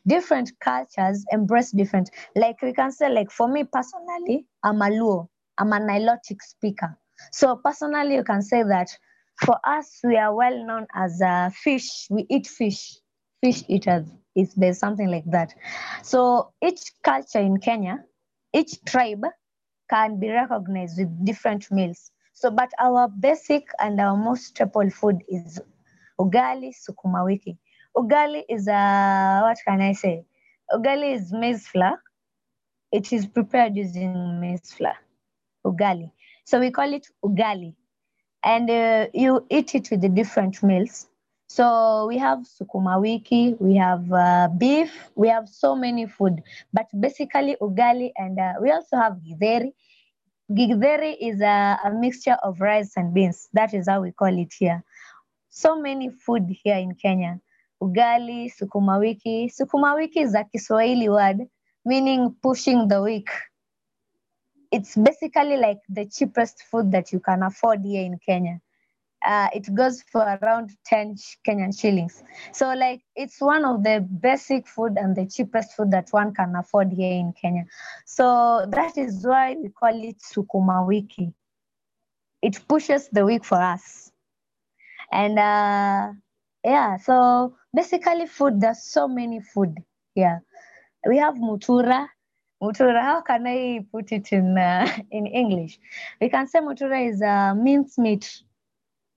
Different cultures embrace different. Like we can say, like for me personally, I'm a Luo. I'm a Nilotic speaker. So personally, you can say that for us, we are well known as uh, fish. We eat fish, fish eaters, if there's something like that. So each culture in Kenya, each tribe can be recognized with different meals. So, but our basic and our most staple food is ugali sukuma wiki. Ugali is a, what can I say? Ugali is maize flour. It is prepared using maize flour, ugali. So we call it ugali and uh, you eat it with the different meals. So we have sukuma wiki, we have uh, beef, we have so many food, but basically ugali, and uh, we also have githeri. Githeri is a, a mixture of rice and beans. That is how we call it here. So many food here in Kenya. Ugali, sukuma wiki. Sukuma wiki is a Kiswahili word meaning pushing the weak it's basically like the cheapest food that you can afford here in Kenya. Uh, it goes for around 10 Kenyan shillings. So, like, it's one of the basic food and the cheapest food that one can afford here in Kenya. So, that is why we call it Sukuma Wiki. It pushes the week for us. And uh, yeah, so basically, food, there's so many food here. We have Mutura, Mutura, how can I put it in uh, in English? We can say mutura is a mince meat.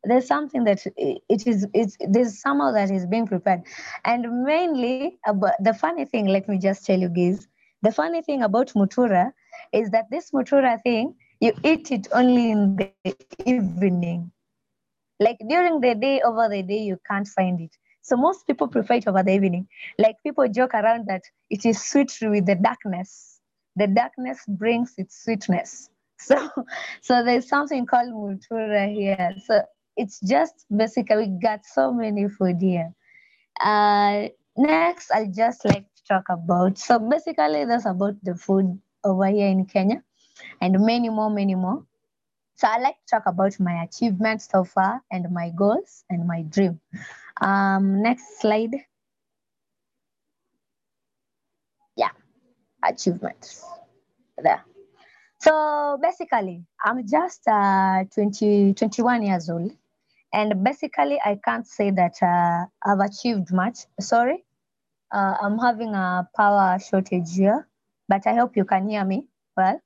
There's something that it is. It's there's somehow that is being prepared, and mainly about the funny thing. Let me just tell you guys. The funny thing about mutura is that this mutura thing you eat it only in the evening. Like during the day, over the day, you can't find it. So most people prefer it over the evening. Like people joke around that it is sweet with the darkness. The darkness brings its sweetness. [LAUGHS] So, so there's something called mutura here. So it's just basically we got so many food here. Uh, next, I'll just like to talk about. So basically, that's about the food over here in Kenya, and many more, many more. So I like to talk about my achievements so far and my goals and my dream. Um, next slide. Yeah, achievements. There. So basically, I'm just uh, 20, 21 years old. And basically, I can't say that uh, I've achieved much. Sorry, uh, I'm having a power shortage here, but I hope you can hear me well.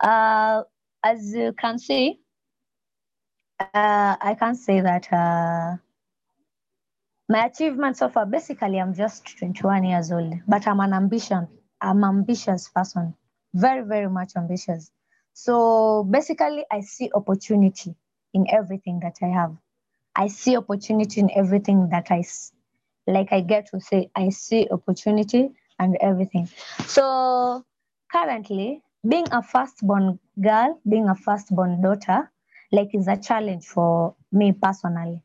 Uh, as you can see, uh, I can't say that uh, my achievements so far, basically, I'm just 21 years old, but I'm an ambition. I'm ambitious person, very, very much ambitious. So basically, I see opportunity in everything that I have. I see opportunity in everything that I, like I get to say, I see opportunity and everything. So currently, being a firstborn girl, being a firstborn daughter, like is a challenge for me personally.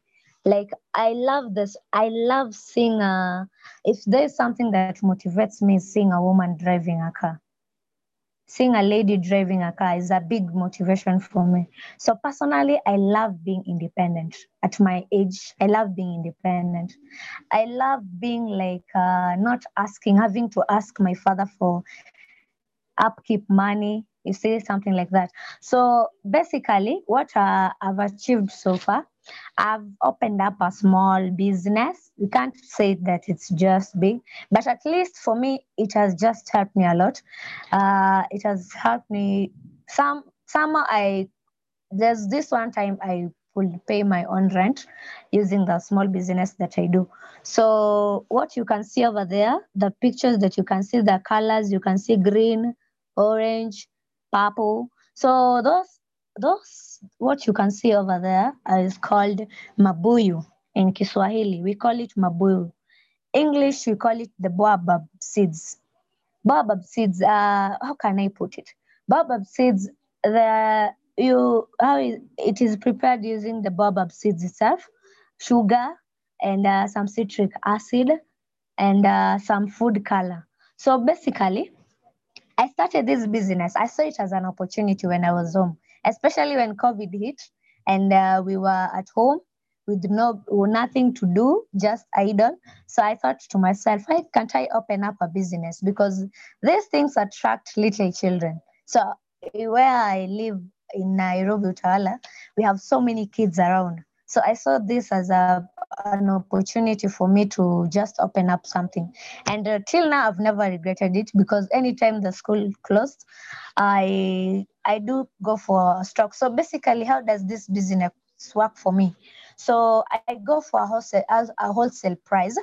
Like I love this. I love seeing a. If there's something that motivates me, seeing a woman driving a car. Seeing a lady driving a car is a big motivation for me. So personally, I love being independent. At my age, I love being independent. I love being like uh, not asking, having to ask my father for upkeep money. You see, something like that. So basically, what uh, I've achieved so far, I've opened up a small business. We can't say that it's just big, but at least for me, it has just helped me a lot. Uh, it has helped me. Some somehow I there's this one time I could pay my own rent using the small business that I do. So what you can see over there, the pictures that you can see, the colors you can see green, orange, purple. So those those what you can see over there is called mabuyu in Kiswahili. We call it mabuyu. English we call it the baobab seeds. Baobab seeds. Uh, how can I put it? Baobab seeds. The you how it, it is prepared using the baobab seeds itself, sugar, and uh, some citric acid, and uh, some food color. So basically, I started this business. I saw it as an opportunity when I was home, especially when COVID hit and uh, we were at home with no nothing to do, just idle. So I thought to myself, why can't I open up a business? Because these things attract little children. So where I live in Nairobi, Utawala, we have so many kids around. So I saw this as a an opportunity for me to just open up something. And uh, till now, I've never regretted it because anytime the school closed, I I do go for stock. So basically, how does this business work for me? So I go for a wholesale a wholesale price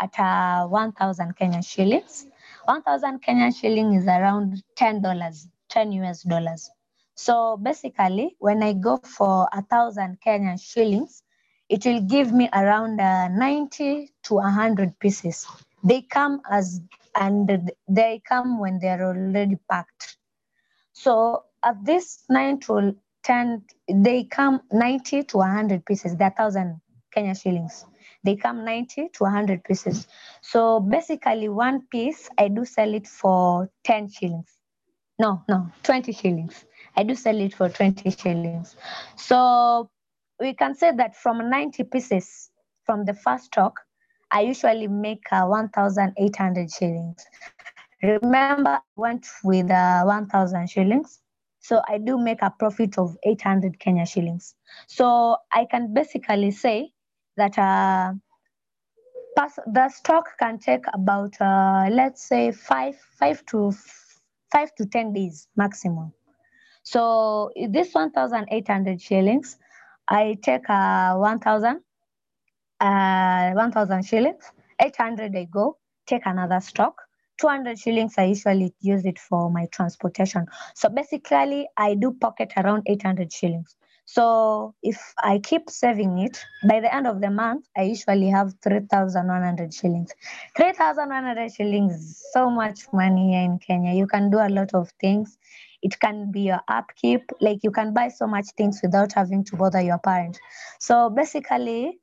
at uh, 1,000 Kenyan shillings. 1,000 Kenyan shilling is around $10, 10 US dollars. So basically, when I go for a thousand Kenyan shillings, it will give me around uh, 90 to 100 pieces. They come as, and they come when they're already packed. So at this 9 to 10, they come 90 to 100 pieces. They're 1,000 Kenya shillings. They come 90 to 100 pieces. So basically, one piece, I do sell it for 10 shillings. No, no, 20 shillings. I do sell it for 20 shillings. So we can say that from 90 pieces from the first stock, I usually make uh, 1,800 shillings. Remember, I went with uh, 1,000 shillings. So I do make a profit of 800 Kenya shillings. So I can basically say that uh, the stock can take about, uh, let's say, five, five to five to 10 days maximum. So this 1,800 shillings, I take uh, 1,000, uh, 1,000 shillings, 800 I go, take another stock. 200 shillings, I usually use it for my transportation. So basically, I do pocket around 800 shillings. So if I keep saving it, by the end of the month, I usually have 3,100 shillings. 3,100 shillings so much money here in Kenya. You can do a lot of things. It can be your upkeep, like you can buy so much things without having to bother your parents. So basically,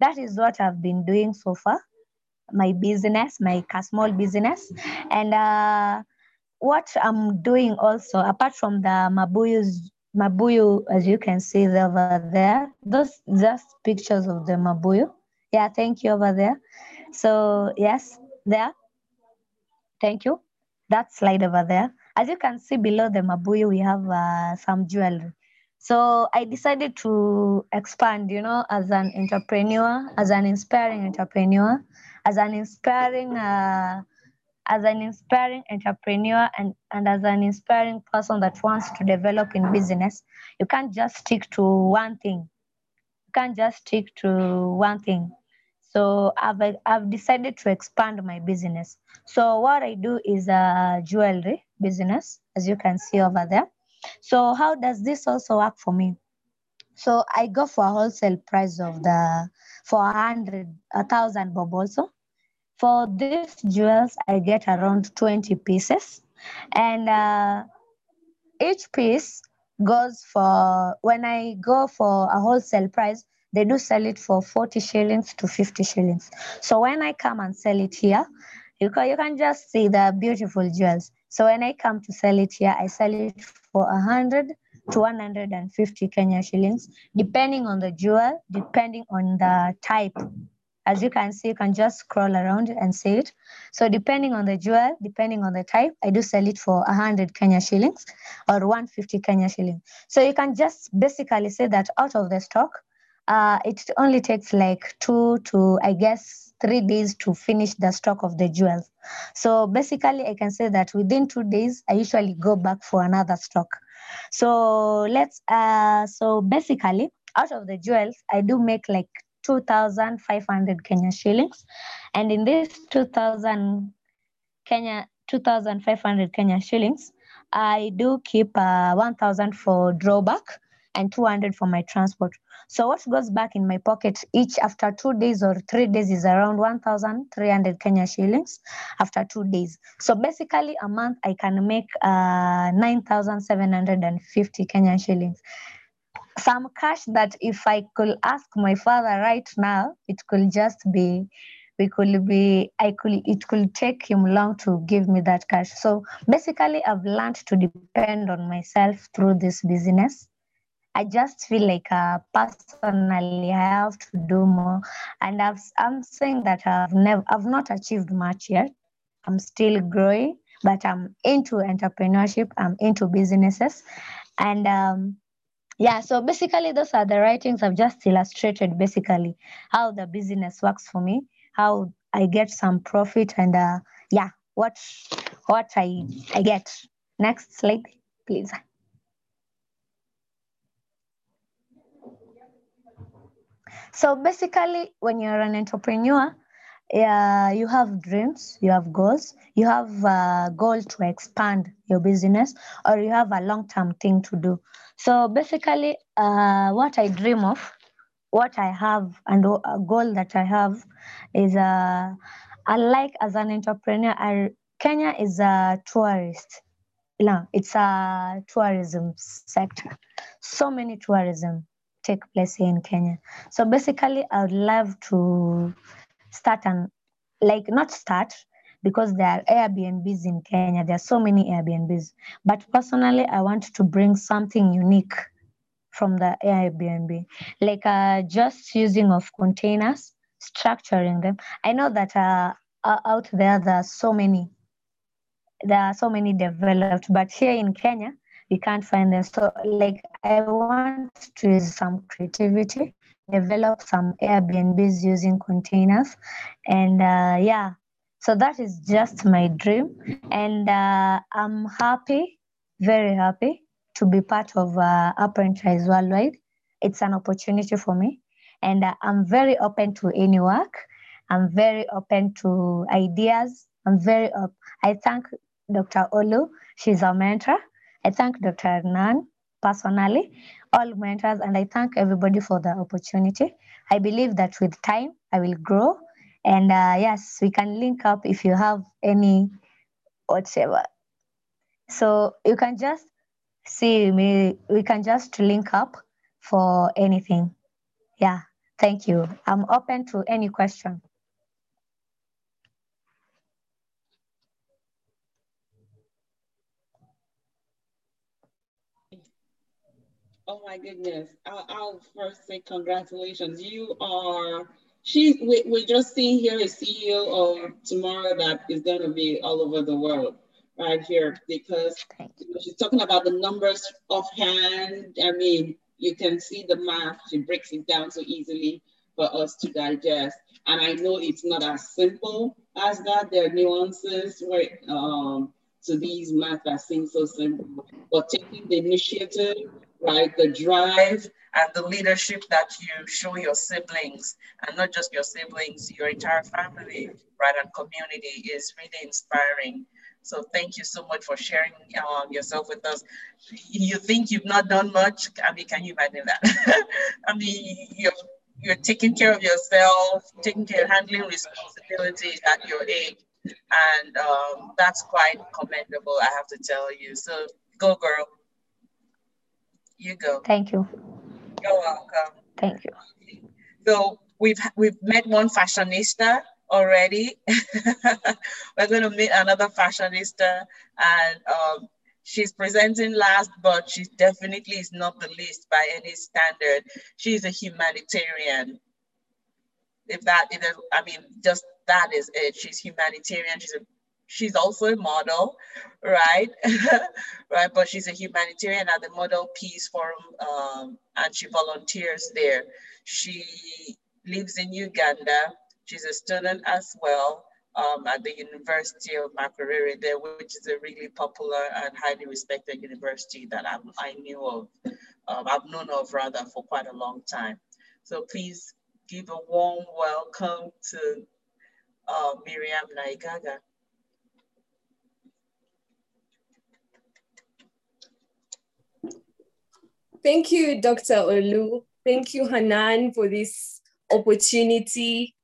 that is what I've been doing so far. My business, my small business, and uh, what I'm doing also, apart from the Mabuyu's Mabuyu, as you can see over there, those just pictures of the Mabuyu. Yeah, thank you over there. So yes, there. Thank you. That slide over there. As you can see below the Mabuyu, we have uh, some jewelry. So I decided to expand, you know, as an entrepreneur, as an inspiring entrepreneur, as an inspiring uh, as an inspiring entrepreneur and, and as an inspiring person that wants to develop in business, you can't just stick to one thing. You can't just stick to one thing. So I've, I've decided to expand my business. So what I do is a jewelry business, as you can see over there. So how does this also work for me? So I go for a wholesale price of the for a hundred, a thousand bob also. For these jewels, I get around 20 pieces. And uh, each piece goes for, when I go for a wholesale price, they do sell it for 40 shillings to 50 shillings. So when I come and sell it here, you can, you can just see the beautiful jewels. So when I come to sell it here, I sell it for 100 to 150 Kenya shillings, depending on the jewel, depending on the type as you can see, you can just scroll around and see it. So depending on the jewel, depending on the type, I do sell it for 100 Kenya shillings or 150 Kenya shillings. So you can just basically say that out of the stock, uh, it only takes like two to, I guess, three days to finish the stock of the jewels. So basically, I can say that within two days, I usually go back for another stock. So let's, uh, so basically, out of the jewels, I do make like 2,500 Kenya shillings. And in this 2,000 Kenya, 2,500 Kenya shillings, I do keep uh, 1,000 for drawback and 200 for my transport. So what goes back in my pocket each after two days or three days is around 1,300 Kenya shillings after two days. So basically a month I can make uh, 9,750 Kenya shillings some cash that if I could ask my father right now, it could just be we could be I could it could take him long to give me that cash. So basically I've learned to depend on myself through this business. I just feel like uh, personally I have to do more, and I've, I'm saying that I've never I've not achieved much yet. I'm still growing, but I'm into entrepreneurship. I'm into businesses, and um, yeah so basically those are the writings i've just illustrated basically how the business works for me how i get some profit and uh yeah what what i i get next slide please so basically when you're an entrepreneur yeah, you have dreams, you have goals, you have a goal to expand your business, or you have a long term thing to do. So basically, uh, what I dream of, what I have, and a goal that I have is uh, I like as an entrepreneur, I, Kenya is a tourist. No, it's a tourism sector. So many tourism take place here in Kenya. So basically, I would love to start and like not start because there are Airbnbs in Kenya. There are so many Airbnbs. But personally, I want to bring something unique from the Airbnb, like uh, just using of containers, structuring them. I know that uh, out there there are so many, there are so many developed, but here in Kenya we can't find them. So like I want to use some creativity develop some Airbnbs using containers. And uh, yeah, So that is just my dream. And uh, I'm happy, very happy to be part of uh, Apprentice Worldwide. It's an opportunity for me. And uh, I'm very open to any work. I'm very open to ideas. I'm very up. I thank Dr. Olu. She's a mentor. I thank Dr. Nan personally, all mentors, and I thank everybody for the opportunity. I believe that with time, I will grow. And uh, yes, we can link up if you have any whatever. So you can just see me, we can just link up for anything. Yeah, thank you. I'm open to any question. Oh my goodness. I'll, I'll, first say congratulations. You are, she, we, we're just seeing here a CEO of tomorrow that is going to be all over the world right here because she's talking about the numbers offhand. I mean, you can see the math. She breaks it down so easily for us to digest. And I know it's not as simple as that. There are nuances where, um, to these math that seem so simple, but taking the initiative right? The drive and the leadership that you show your siblings, and not just your siblings, your entire family, right, and community is really inspiring. So thank you so much for sharing um, yourself with us. You think you've not done much? I mean, can you imagine that? [LAUGHS] I mean, you're you're taking care of yourself, taking care, handling responsibilities at your age, and um, that's quite commendable. I have to tell you. So go, girl. You go. Thank you. You're welcome. Thank you. So we've we've met one fashionista already. [LAUGHS] We're going to meet another fashionista, and um, she's presenting last, but she definitely is not the least by any standard. She's a humanitarian. If that, if I mean, just that is it. She's humanitarian. She's a she's also a model, right? [LAUGHS] right, but she's a humanitarian at the Model Peace Forum um, and she volunteers there. She lives in Uganda. She's a student as well um, at the University of Makerere there, which is a really popular and highly respected university that I'm, i knew of, um, I've known of rather for quite a long time. So please give a warm welcome to uh, Miriam Naigaga. Thank you, Dr. Olu. Thank you, Hernan, for this opportunity.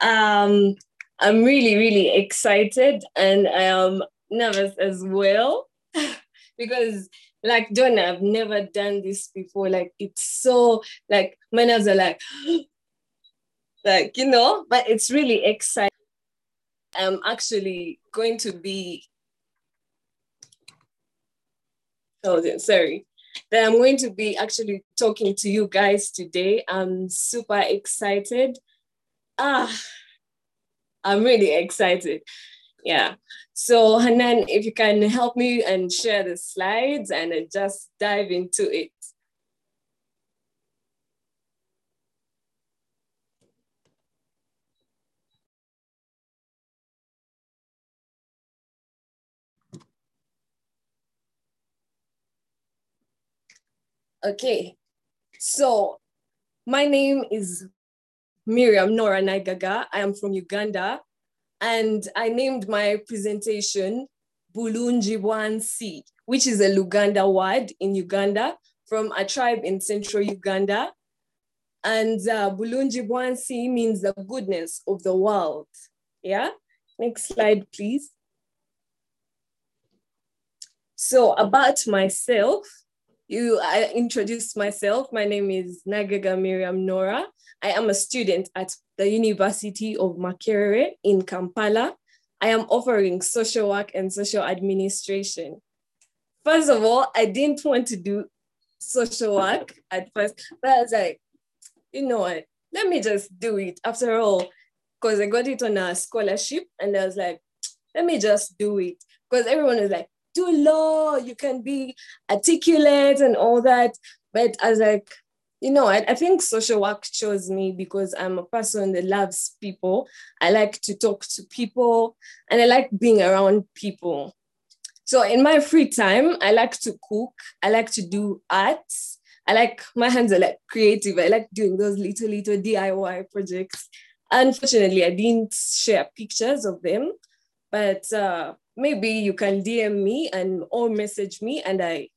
Um, I'm really, really excited and I am nervous as well [LAUGHS] because like Donna, I've never done this before. Like it's so like my nerves are like, [GASPS] like, you know, but it's really exciting. I'm actually going to be, oh, sorry that I'm going to be actually talking to you guys today. I'm super excited. Ah, I'm really excited. Yeah. So Hernan, if you can help me and share the slides and just dive into it. Okay, so my name is Miriam Nora Naigaga. I am from Uganda, and I named my presentation Bulungi Bwansi, which is a Luganda word in Uganda from a tribe in central Uganda. And uh, Bulungi Bwansi means the goodness of the world. Yeah, next slide, please. So about myself, you, I introduced myself. My name is Naigaga Miriam Nora. I am a student at the University of Makerere in Kampala. I am offering social work and social administration. First of all, I didn't want to do social work at first, but I was like, you know what, let me just do it. After all, because I got it on a scholarship and I was like, let me just do it. Because everyone was like, law, you can be articulate and all that. But I was like, you know, I, I think social work chose me because I'm a person that loves people. I like to talk to people and I like being around people. So in my free time, I like to cook. I like to do arts. I like my hands are like creative. I like doing those little little DIY projects. Unfortunately, I didn't share pictures of them, but uh, maybe you can DM me and or message me, and I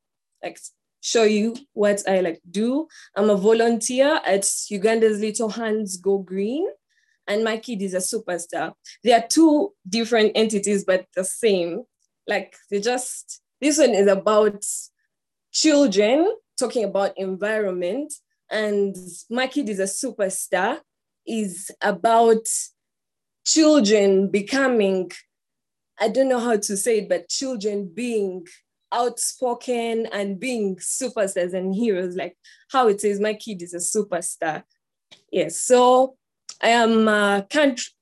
like show you what I like do. I'm a volunteer at Uganda's Little Hands Go Green, and my kid is a superstar. They are two different entities, but the same. Like they just, this one is about children talking about environment, and my kid is a superstar, is about children becoming, I don't know how to say it, but children being outspoken and being superstars and heroes, like how it says, my kid is a superstar. Yes, so I am uh,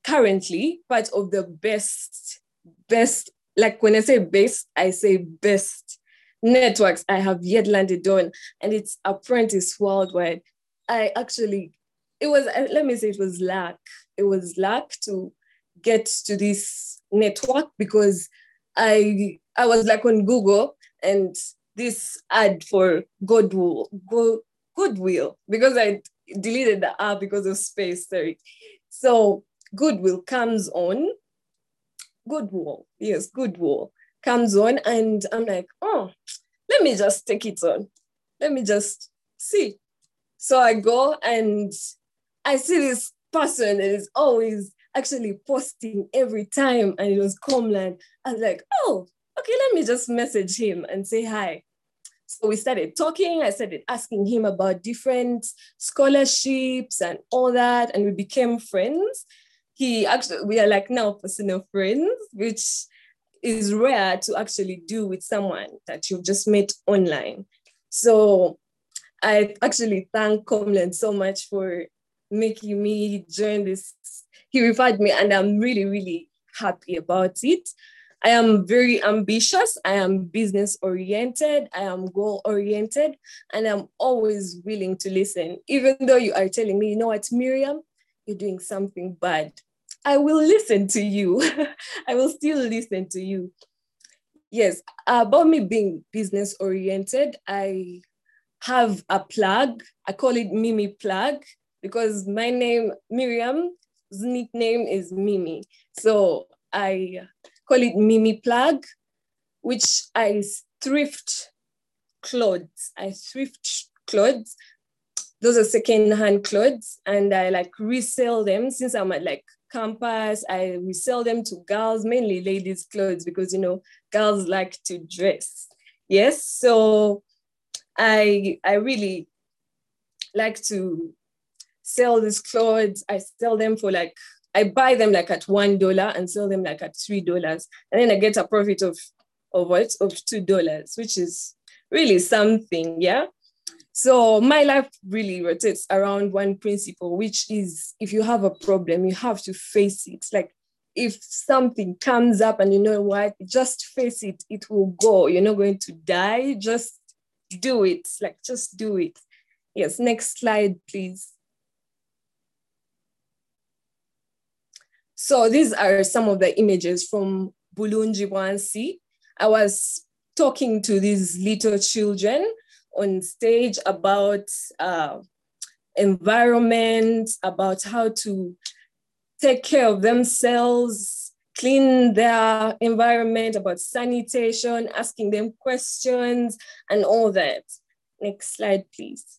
currently part of the best, best, like when I say best, I say best networks I have yet landed on, and it's Apprentice Worldwide. I actually, it was, uh, let me say, it was luck. It was luck to get to this network because I I was like on Google and this ad for Goodwill, Go, Goodwill, because I deleted the app because of space, sorry. So Goodwill comes on, Goodwill, yes, Goodwill comes on, and I'm like, oh, let me just take it on. Let me just see. So I go and I see this person is always actually posting every time, and it was Comland. I was like, oh, okay, let me just message him and say hi. So we started talking. I started asking him about different scholarships and all that, and we became friends. He actually, we are like now personal friends, which is rare to actually do with someone that you've just met online. So I actually thank Comland so much for making me join this. He referred me, and I'm really, really happy about it. I am very ambitious. I am business oriented. I am goal oriented. And I'm always willing to listen. Even though you are telling me, you know what, Miriam, you're doing something bad. I will listen to you. [LAUGHS] I will still listen to you. Yes, about me being business oriented, I have a plug. I call it Mimi Plug because my name, Miriam's nickname is Mimi. So I call it Mimi Plug, which I thrift clothes. I thrift clothes. Those are second-hand clothes, and I like resell them since I'm at like campus. I resell them to girls, mainly ladies' clothes, because you know girls like to dress. Yes, so I I really like to sell these clothes. I sell them for like I buy them like at one dollar and sell them like at three dollars, and then I get a profit of of what of two dollars, which is really something, yeah. So my life really rotates around one principle, which is if you have a problem, you have to face it. Like if something comes up and you know what, just face it, it will go. You're not going to die. Just do it. Like just do it. Yes, next slide, please. So these are some of the images from Bulungi Bwansi. I was talking to these little children on stage about uh, environment, about how to take care of themselves, clean their environment, about sanitation, asking them questions, and all that. Next slide, please.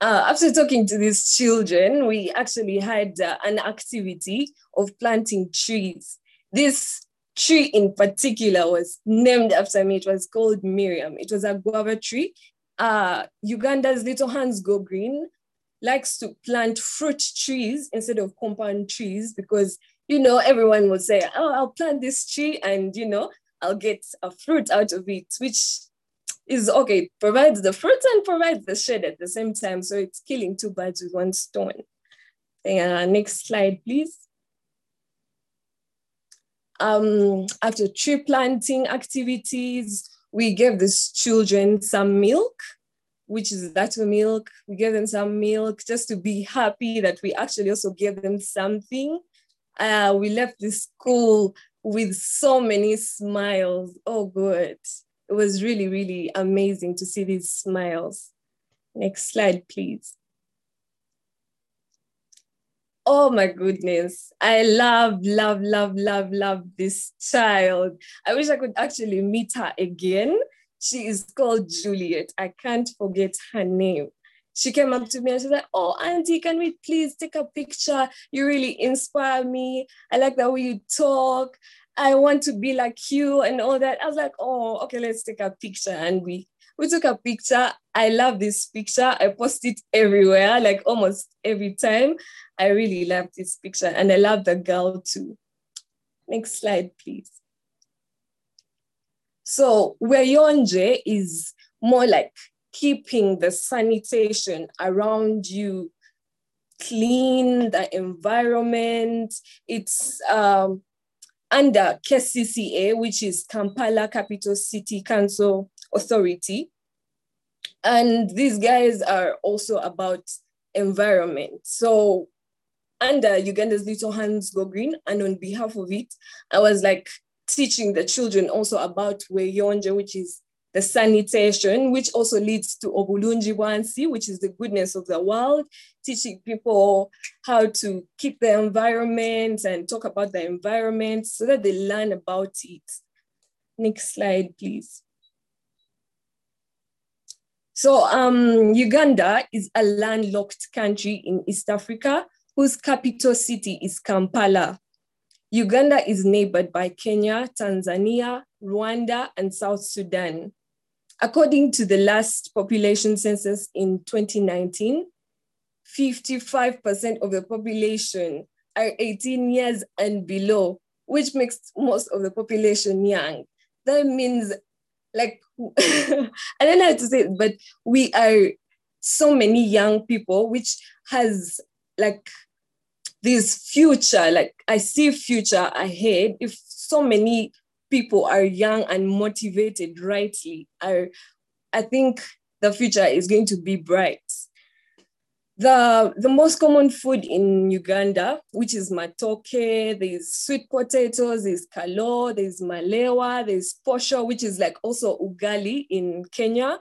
Uh, after talking to these children, we actually had uh, an activity of planting trees. This tree in particular was named after me. It was called Miriam. It was a guava tree. Uh, Uganda's Little Hands Go Green likes to plant fruit trees instead of compound trees because, you know, everyone will say, oh, I'll plant this tree and, you know, I'll get a fruit out of it, which is okay, it provides the fruit and provides the shade at the same time. So it's killing two birds with one stone. Uh, next slide, please. Um, after tree planting activities, we gave these children some milk which is that milk. We gave them some milk just to be happy that we actually also gave them something. Uh, we left the school with so many smiles. Oh, good. It was really, really amazing to see these smiles. Next slide, please. Oh my goodness. I love, love, love, love, love this child. I wish I could actually meet her again. She is called Juliet. I can't forget her name. She came up to me and she's like, Oh, Auntie, can we please take a picture? You really inspire me. I like the way you talk. I want to be like you and all that. I was like, Oh, okay, let's take a picture. And we we took a picture. I love this picture. I post it everywhere, like almost every time. I really love this picture and I love the girl too. Next slide, please. So Weyonje is more like keeping the sanitation around you clean, the environment. It's um, under KCCA, which is Kampala Capital City Council Authority. And these guys are also about environment. So under Uganda's Little Hands Go Green, and on behalf of it, I was like teaching the children also about Weyonje, which is the sanitation, which also leads to Obulungi Bwansi, which is the goodness of the world, teaching people how to keep the environment and talk about the environment so that they learn about it. Next slide, please. So um, Uganda is a landlocked country in East Africa whose capital city is Kampala. Uganda is neighbored by Kenya, Tanzania, Rwanda, and South Sudan. According to the last population census in 2019, 55% of the population are 18 years and below, which makes most of the population young. That means like [LAUGHS] I don't know how to say it, but we are so many young people, which has like this future, like I see future ahead. If so many people are young and motivated rightly, I, I think the future is going to be bright. The, the most common food in Uganda, which is matoke, there's sweet potatoes, there's kalo, there's malewa, there's posho, which is like also ugali in Kenya.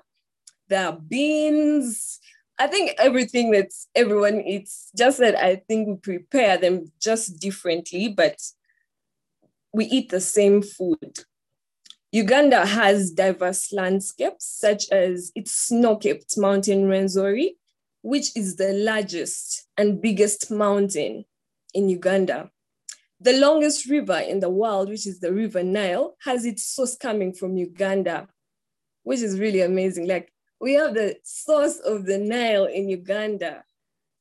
There are beans. I think everything that everyone eats, just that I think we prepare them just differently, but we eat the same food. Uganda has diverse landscapes, such as its snow-capped mountain Rwenzori, which is the largest and biggest mountain in Uganda. The longest river in the world, which is the River Nile, has its source coming from Uganda, which is really amazing. Like we have the source of the Nile in Uganda.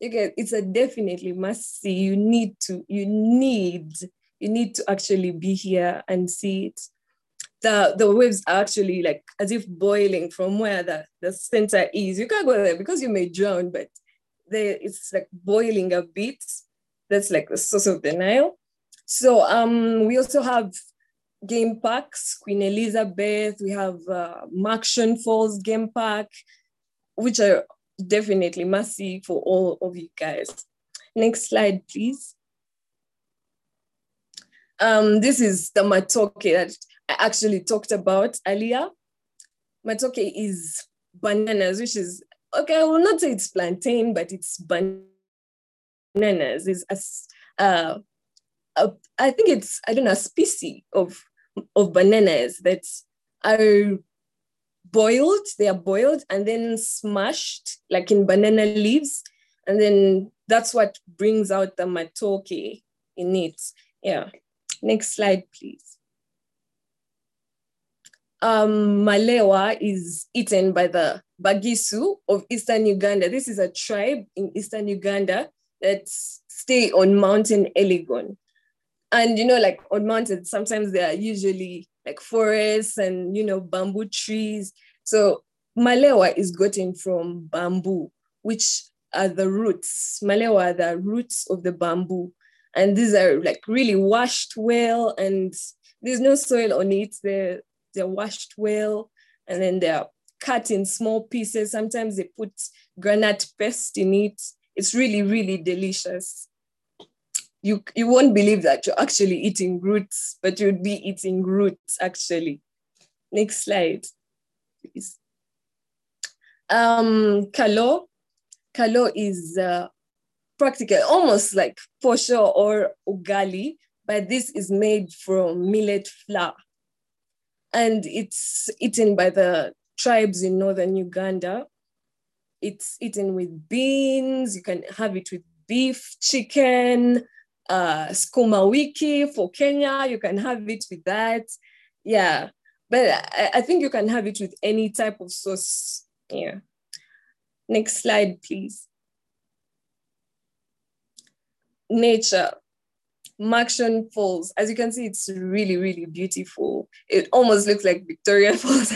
Get, it's a definitely must see. You need to, you need, you need to actually be here and see it the, the waves are actually like as if boiling from where the, the center is. You can't go there because you may drown, but they, it's like boiling a bit. That's like the source of the Nile. So um, we also have game parks, Queen Elizabeth, we have uh, Murchison Falls Game Park, which are definitely must see for all of you guys. Next slide, please. Um, this is the matoke that I actually talked about earlier. Matoke is bananas, which is, okay, I will not say it's plantain, but it's bananas. It's a, uh, a, I think it's, I don't know, a species of, of bananas that are boiled, they are boiled and then smashed like in banana leaves. And then that's what brings out the matoke in it. Yeah. Next slide, please um, Malewa is eaten by the Bagisu of Eastern Uganda. This is a tribe in Eastern Uganda that stay on Mountain Elgon. And, you know, like on mountains, sometimes there are usually like forests and, you know, bamboo trees. So Malewa is gotten from bamboo, which are the roots. Malewa are the roots of the bamboo. And these are like really washed well and there's no soil on it. They're they're washed well, and then they're cut in small pieces. Sometimes they put groundnut paste in it. It's really, really delicious. You, you won't believe that you're actually eating roots, but you'd be eating roots actually. Next slide, please. Um, kalo. Kalo is uh, practically almost like posho or ugali, but this is made from millet flour. And it's eaten by the tribes in northern Uganda. It's eaten with beans, you can have it with beef, chicken, uh, sukuma wiki for Kenya, you can have it with that. Yeah, but I, I think you can have it with any type of sauce. Yeah. Next slide, please. Nature. Murchison Falls. As you can see, it's really, really beautiful. It almost looks like Victoria [LAUGHS] Falls.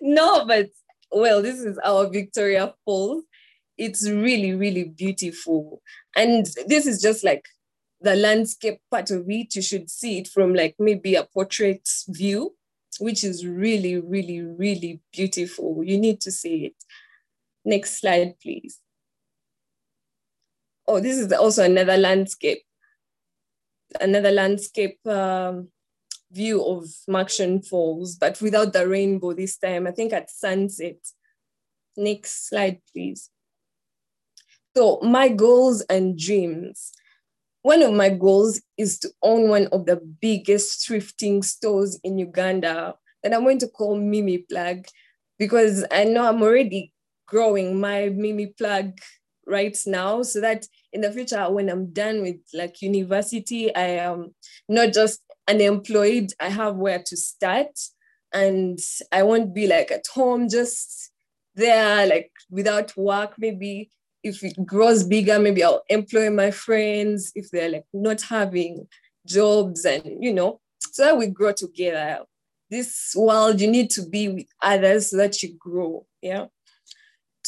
no, but well, this is our Victoria Falls. It's really, really beautiful. And this is just like the landscape part of it. You should see it from like maybe a portrait view, which is really, really, really beautiful. You need to see it. Next slide, please. Oh, this is also another landscape, another landscape um, view of Murchison Falls, but without the rainbow this time, I think at sunset. Next slide, please. So my goals and dreams. One of my goals is to own one of the biggest thrifting stores in Uganda that I'm going to call Mimi Plug because I know I'm already growing my Mimi Plug right now so that in the future when i'm done with like university i am not just unemployed i have where to start and i won't be like at home just there like without work. Maybe if it grows bigger maybe i'll employ my friends if they're like not having jobs and you know so that we grow together. This world you need to be with others so that you grow yeah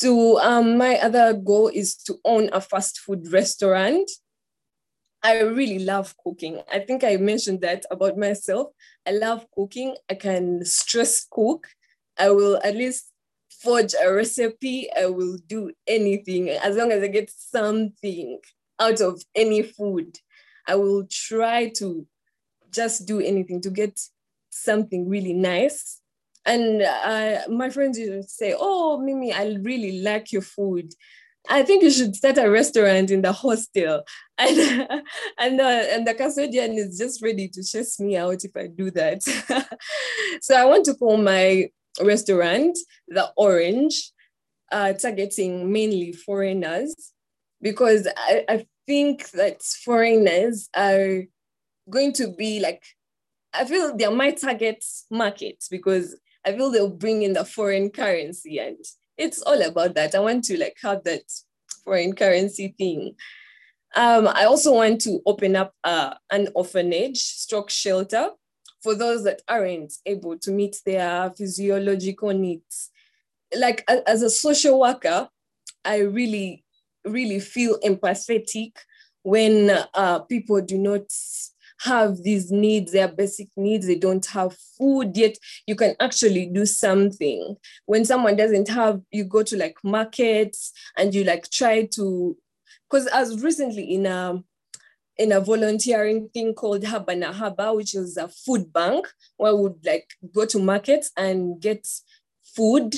to um, my other goal is to own a fast food restaurant. I really love cooking. I think I mentioned that about myself. I love cooking. I can stress cook. I will at least forge a recipe. I will do anything as long as I get something out of any food. I will try to just do anything to get something really nice and uh, my friends used to say, Oh, Mimi, I really like your food. I think you should start a restaurant in the hostel. [LAUGHS] And, and, uh, and the custodian is just ready to chase me out if I do that. [LAUGHS] so I want to call my restaurant the Orange, uh, targeting mainly foreigners, because I, I think that foreigners are going to be like, I feel they're my target market because I feel they'll bring in the foreign currency and it's all about that. I want to like have that foreign currency thing. Um, I also want to open up uh, an orphanage stroke shelter for those that aren't able to meet their physiological needs. Like as a social worker, I really, really feel empathetic when uh, people do not have these needs, their basic needs, they don't have food, yet you can actually do something. When someone doesn't have, you go to like markets and you like try to, because as recently in a in a volunteering thing called Haba na Haba, which is a food bank where we would like go to markets and get food,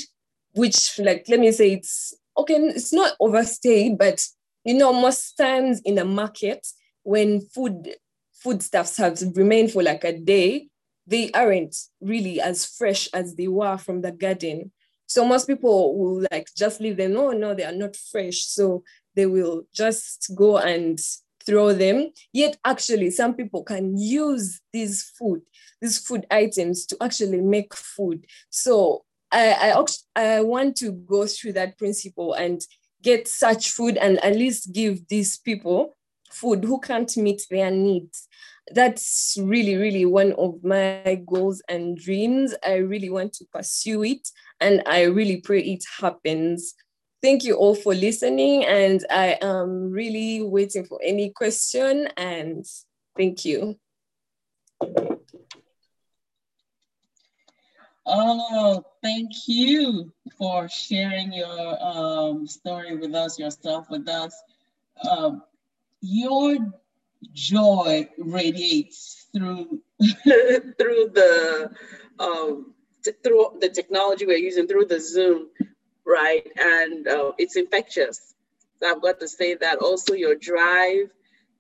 which like let me say it's okay, it's not overstayed, but you know, most times in a market when food foodstuffs have remained for like a day, they aren't really as fresh as they were from the garden. So most people will like just leave them. Oh no, they are not fresh. So they will just go and throw them. Yet actually, some people can use these food, these food items to actually make food. So I, I, I want to go through that principle and get such food and at least give these people food who can't meet their needs. That's really really one of my goals and dreams. I really want to pursue it and i really pray it happens. Thank you all for listening and i am really waiting for any question and thank you. Oh, thank you for sharing your um, story with us, yourself with us. Um, your joy radiates through [LAUGHS] through the um, through the technology we're using through the Zoom, right? And uh, it's infectious. So I've got to say that also your drive,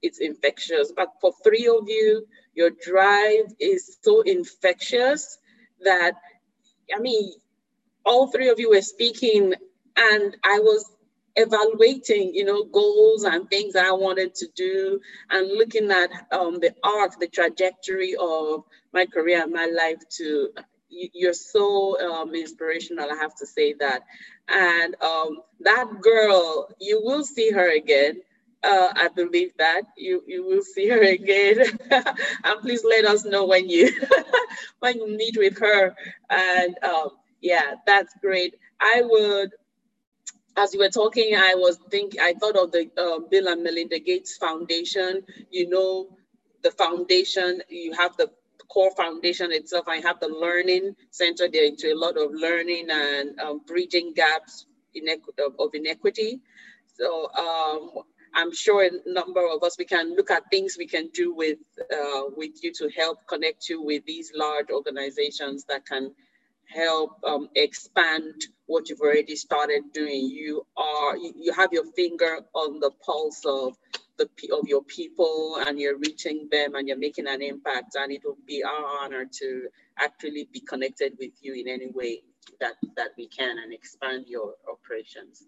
it's infectious. But for three of you, your drive is so infectious that I mean, all three of you were speaking, and I was evaluating, you know, goals and things that I wanted to do, and looking at um, the arc, the trajectory of my career and my life. To you're so um, inspirational, I have to say that. And um, that girl, you will see her again. Uh, I believe that you you will see her again, [LAUGHS] and please let us know when you [LAUGHS] when you meet with her. And um, yeah, that's great. I would, as you were talking, I was thinking, I thought of the uh, Bill and Melinda Gates Foundation. You know, the foundation. You have the core foundation itself. I have the learning center there into a lot of learning and um, bridging gaps of inequity. So um, I'm sure a number of us, we can look at things we can do with, uh, with you to help connect you with these large organizations that can help um, expand what you've already started doing. You are, you, have your finger on the pulse of the of your people and you're reaching them and you're making an impact and it will be our honor to actually be connected with you in any way that, that we can and expand your operations.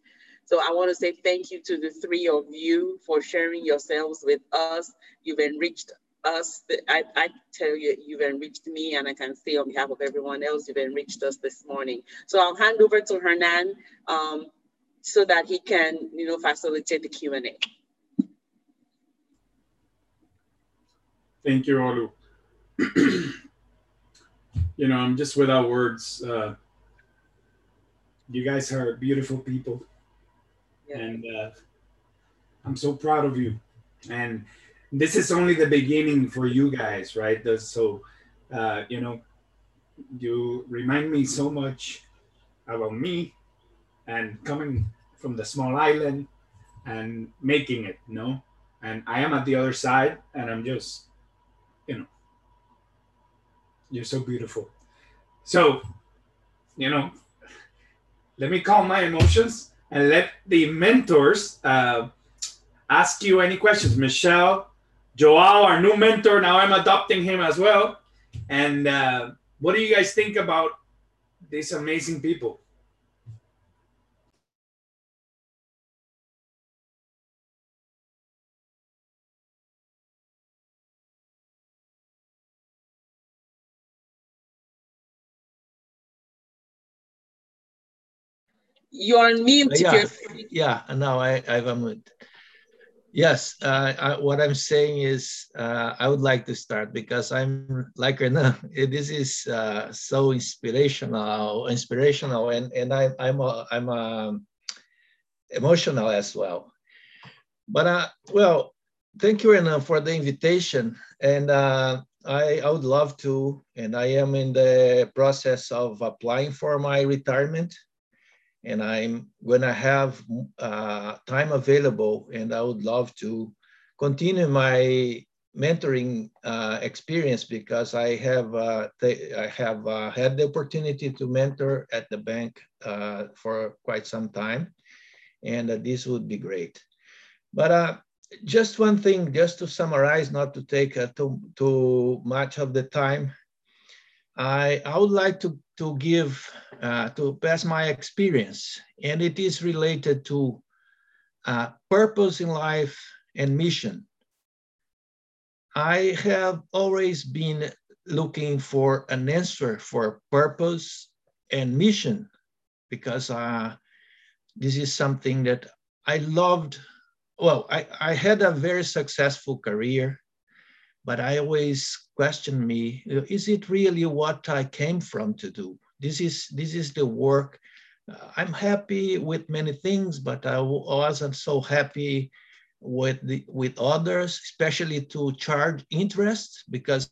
So I want to say thank you to the three of you for sharing yourselves with us. You've enriched us. I, I tell you, you've enriched me, and I can say on behalf of everyone else, you've enriched us this morning. So I'll hand over to Hernan um, so that he can, you know, facilitate the Q&A. Thank you, Olu. [CLEARS THROAT] you know, I'm just without words. Uh, you guys are beautiful people and uh, I'm so proud of you. And this is only the beginning for you guys, right? So, uh, you know, you remind me so much about me and coming from the small island and making it, you know. And I am at the other side, and I'm just, you know, you're so beautiful. So, you know, let me calm my emotions and let the mentors uh, ask you any questions. Michelle, Joao, our new mentor, now I'm adopting him as well. And uh, what do you guys think about these amazing people? You're on mute. Yeah, yeah. No, I, I've unmuted. Yes, uh, I, what I'm saying is uh, I would like to start because I'm like Renan. [LAUGHS] This is uh, so inspirational, inspirational, and and I, I'm a, I'm a emotional as well. But uh, well, thank you, Renan, for the invitation, and uh, I I would love to, and I am in the process of applying for my retirement and I'm to have uh, time available, and I would love to continue my mentoring uh, experience because I have uh, I have uh, had the opportunity to mentor at the bank uh, for quite some time, and uh, this would be great. But just one thing, just to summarize, not to take too too much of the time. I, I would like to, to give, uh, to pass my experience, and it is related to uh, purpose in life and mission. I have always been looking for an answer for purpose and mission because uh, this is something that I loved. Well, I, I had a very successful career but I always question me, is it really what I came from to do? This is, this is the work. Uh, I'm happy with many things, but I wasn't so happy with the, with others, especially to charge interest because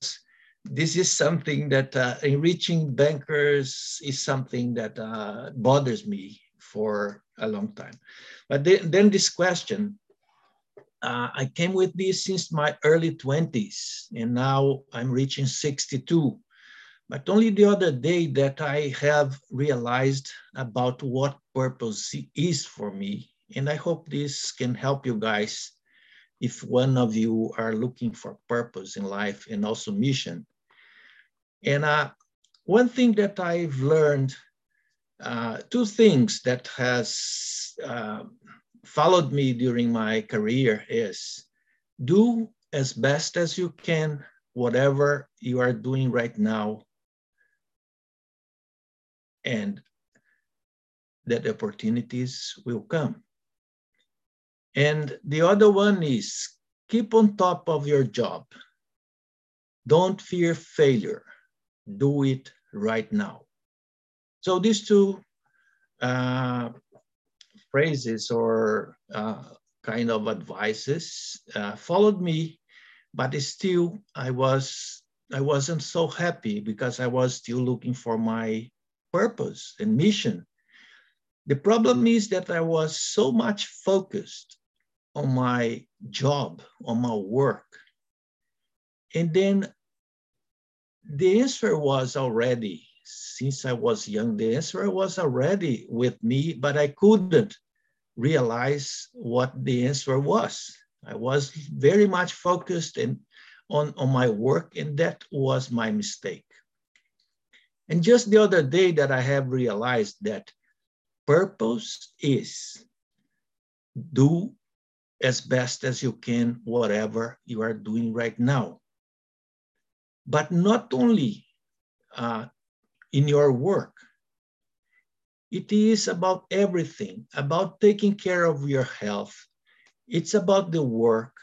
this is something that uh, enriching bankers is something that uh, bothers me for a long time. But then, then this question, uh, I came with this since my early 20s, and now I'm reaching 62. But only the other day that I have realized about what purpose is for me. And I hope this can help you guys if one of you are looking for purpose in life and also mission. And uh, one thing that I've learned, uh, two things that has uh, followed me during my career is do as best as you can whatever you are doing right now and that opportunities will come. And the other one is keep on top of your job. Don't fear failure. Do it right now. So these two uh, phrases or uh, kind of advices uh, followed me, but still I was I wasn't so happy because I was still looking for my purpose and mission. The problem is that I was so much focused on my job, on my work. And then the answer was already, since I was young, the answer was already with me, but I couldn't realize what the answer was. I was very much focused in, on, on my work, and that was my mistake. And just the other day that I have realized that purpose is do as best as you can whatever you are doing right now. But not only uh, in your work, it is about everything, about taking care of your health. It's about the work.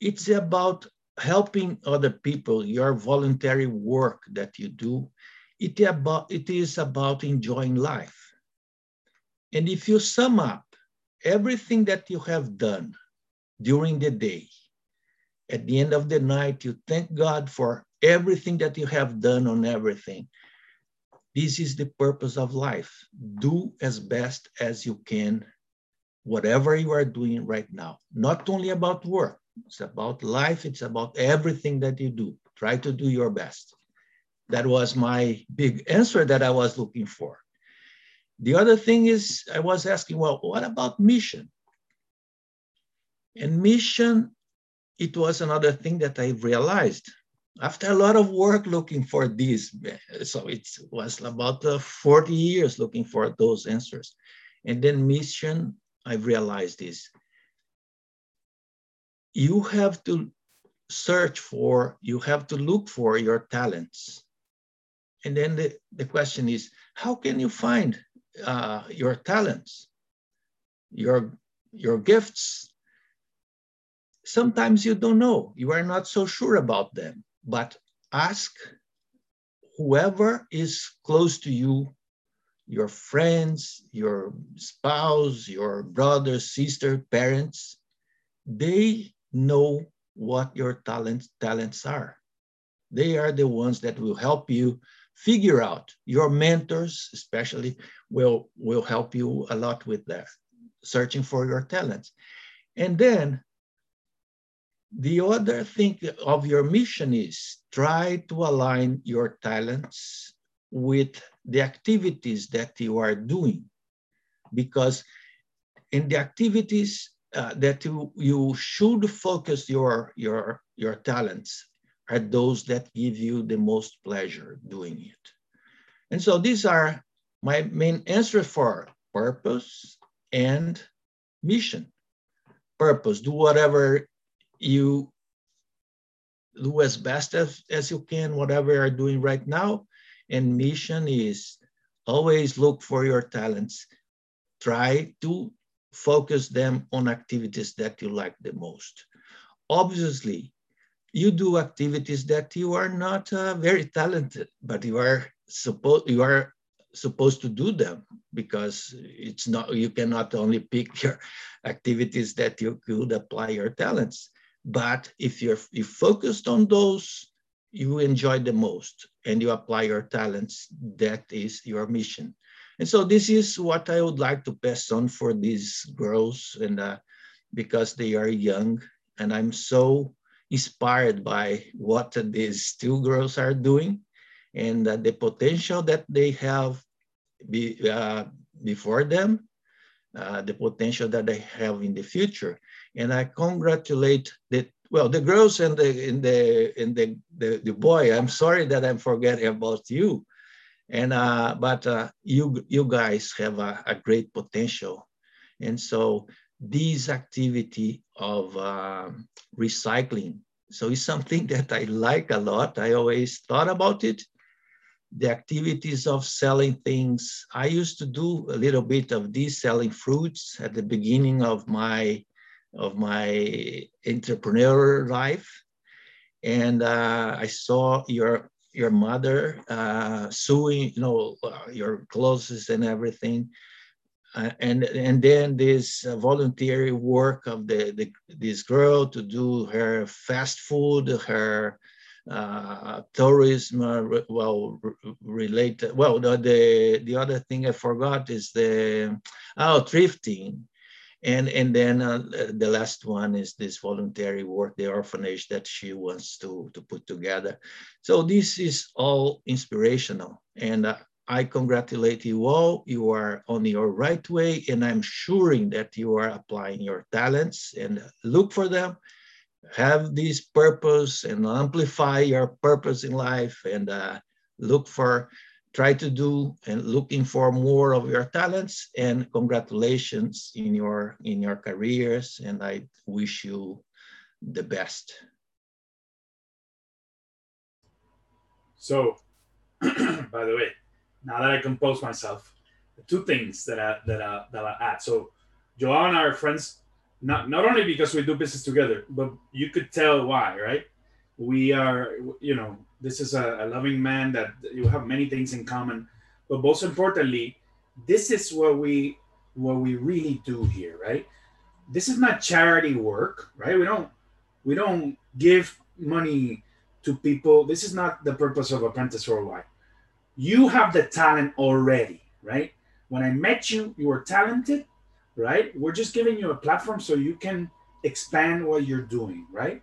It's about helping other people, your voluntary work that you do. It, about, it is about enjoying life. And if you sum up everything that you have done during the day, at the end of the night, you thank God for everything that you have done on everything. This is the purpose of life. Do as best as you can, whatever you are doing right now. Not only about work, it's about life, it's about everything that you do. Try to do your best. That was my big answer that I was looking for. The other thing is, I was asking, well, what about mission? And mission, it was another thing that I realized after a lot of work looking for this. So it was about uh, 40 years looking for those answers. And then mission, I realized this. You have to search for, you have to look for your talents. And then the, the question is, how can you find uh, your talents, your, your gifts? Sometimes you don't know, you are not so sure about them, but ask whoever is close to you, your friends, your spouse, your brother, sister, parents, they know what your talents, talents are. They are the ones that will help you figure out your mentors especially will will help you a lot with that searching for your talents and then the other thing of your mission is try to align your talents with the activities that you are doing because in the activities uh, that you, you should focus your, your, your talents are those that give you the most pleasure doing it. And so these are my main answers for purpose and mission. Purpose, do whatever you do as best as, as you can, whatever you're doing right now. And mission is always look for your talents. Try to focus them on activities that you like the most. Obviously, you do activities that you are not uh, very talented, but you are supposed you are supposed to do them because it's not you cannot only pick your [LAUGHS] activities that you could apply your talents. But if you're you focused on those, you enjoy the most and you apply your talents, that is your mission. And so this is what I would like to pass on for these girls and uh, because they are young and I'm so inspired by what these two girls are doing and uh, the potential that they have be, uh, before them, uh, the potential that they have in the future. And I congratulate the well the girls and the in the in the, the the boy. I'm sorry that I'm forgetting about you, and uh, but uh, you you guys have a, a great potential, and so this activity of uh, recycling. So it's something [LAUGHS] that I like a lot. I always thought about it. The activities of selling things. I used to do a little bit of this selling fruits at the beginning of my of my entrepreneur life. And uh, I saw your your mother uh, sewing, you know, uh, your clothes and everything. Uh, and and then this uh, voluntary work of the, the, this girl to do her fast food, her uh, tourism, uh, well related. Well, the, the the other thing I forgot is the oh thrifting, and and then uh, the last one is this voluntary work, the orphanage that she wants to to put together. So this is all inspirational, and uh, I congratulate you all. You are on your right way, and I'm sure that you are applying your talents and look for them. Have this purpose and amplify your purpose in life and uh, look for, try to do and looking for more of your talents and congratulations in your in your careers and I wish you the best. So, [CLEARS THROAT] by the way, now that I compose myself, two things that I that I, that I add. So Joao and I are friends, not not only because we do business together, but you could tell why, right? We are, you know, this is a, a loving man that you have many things in common, but most importantly, this is what we what we really do here, right? This is not charity work, right? We don't we don't give money to people. This is not the purpose of Apprentice Worldwide you have the talent already, right? When I met you, you were talented, right? We're just giving you a platform so you can expand what you're doing, right?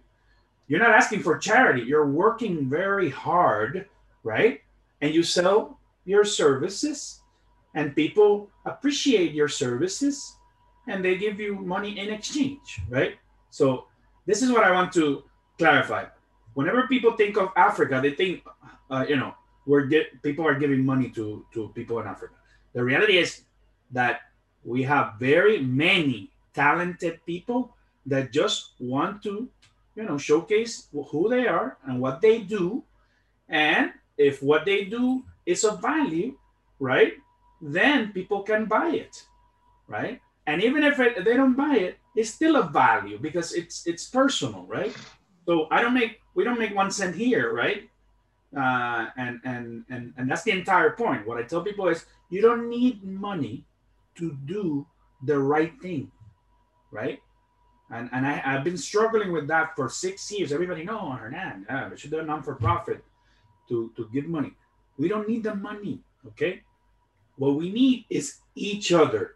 You're not asking for charity. You're working very hard, right? And you sell your services, and people appreciate your services and they give you money in exchange, right? So, this is what I want to clarify. Whenever people think of Africa, they think, uh, you know, we're people are giving money to to people in Africa. The reality is that we have very many talented people that just want to, you know, showcase who they are and what they do, and if what they do is of value, right? Then people can buy it, right? And even if it, they don't buy it, it's still of value because it's it's personal, right? So I don't make we don't make one cent here, right? Uh, and, and, and, and that's the entire point. What I tell people is you don't need money to do the right thing, right? And, and I, I've been struggling with that for six years. Everybody know Hernan, yeah, we should do a non-for-profit to, to give money. We don't need the money, okay? What we need is each other.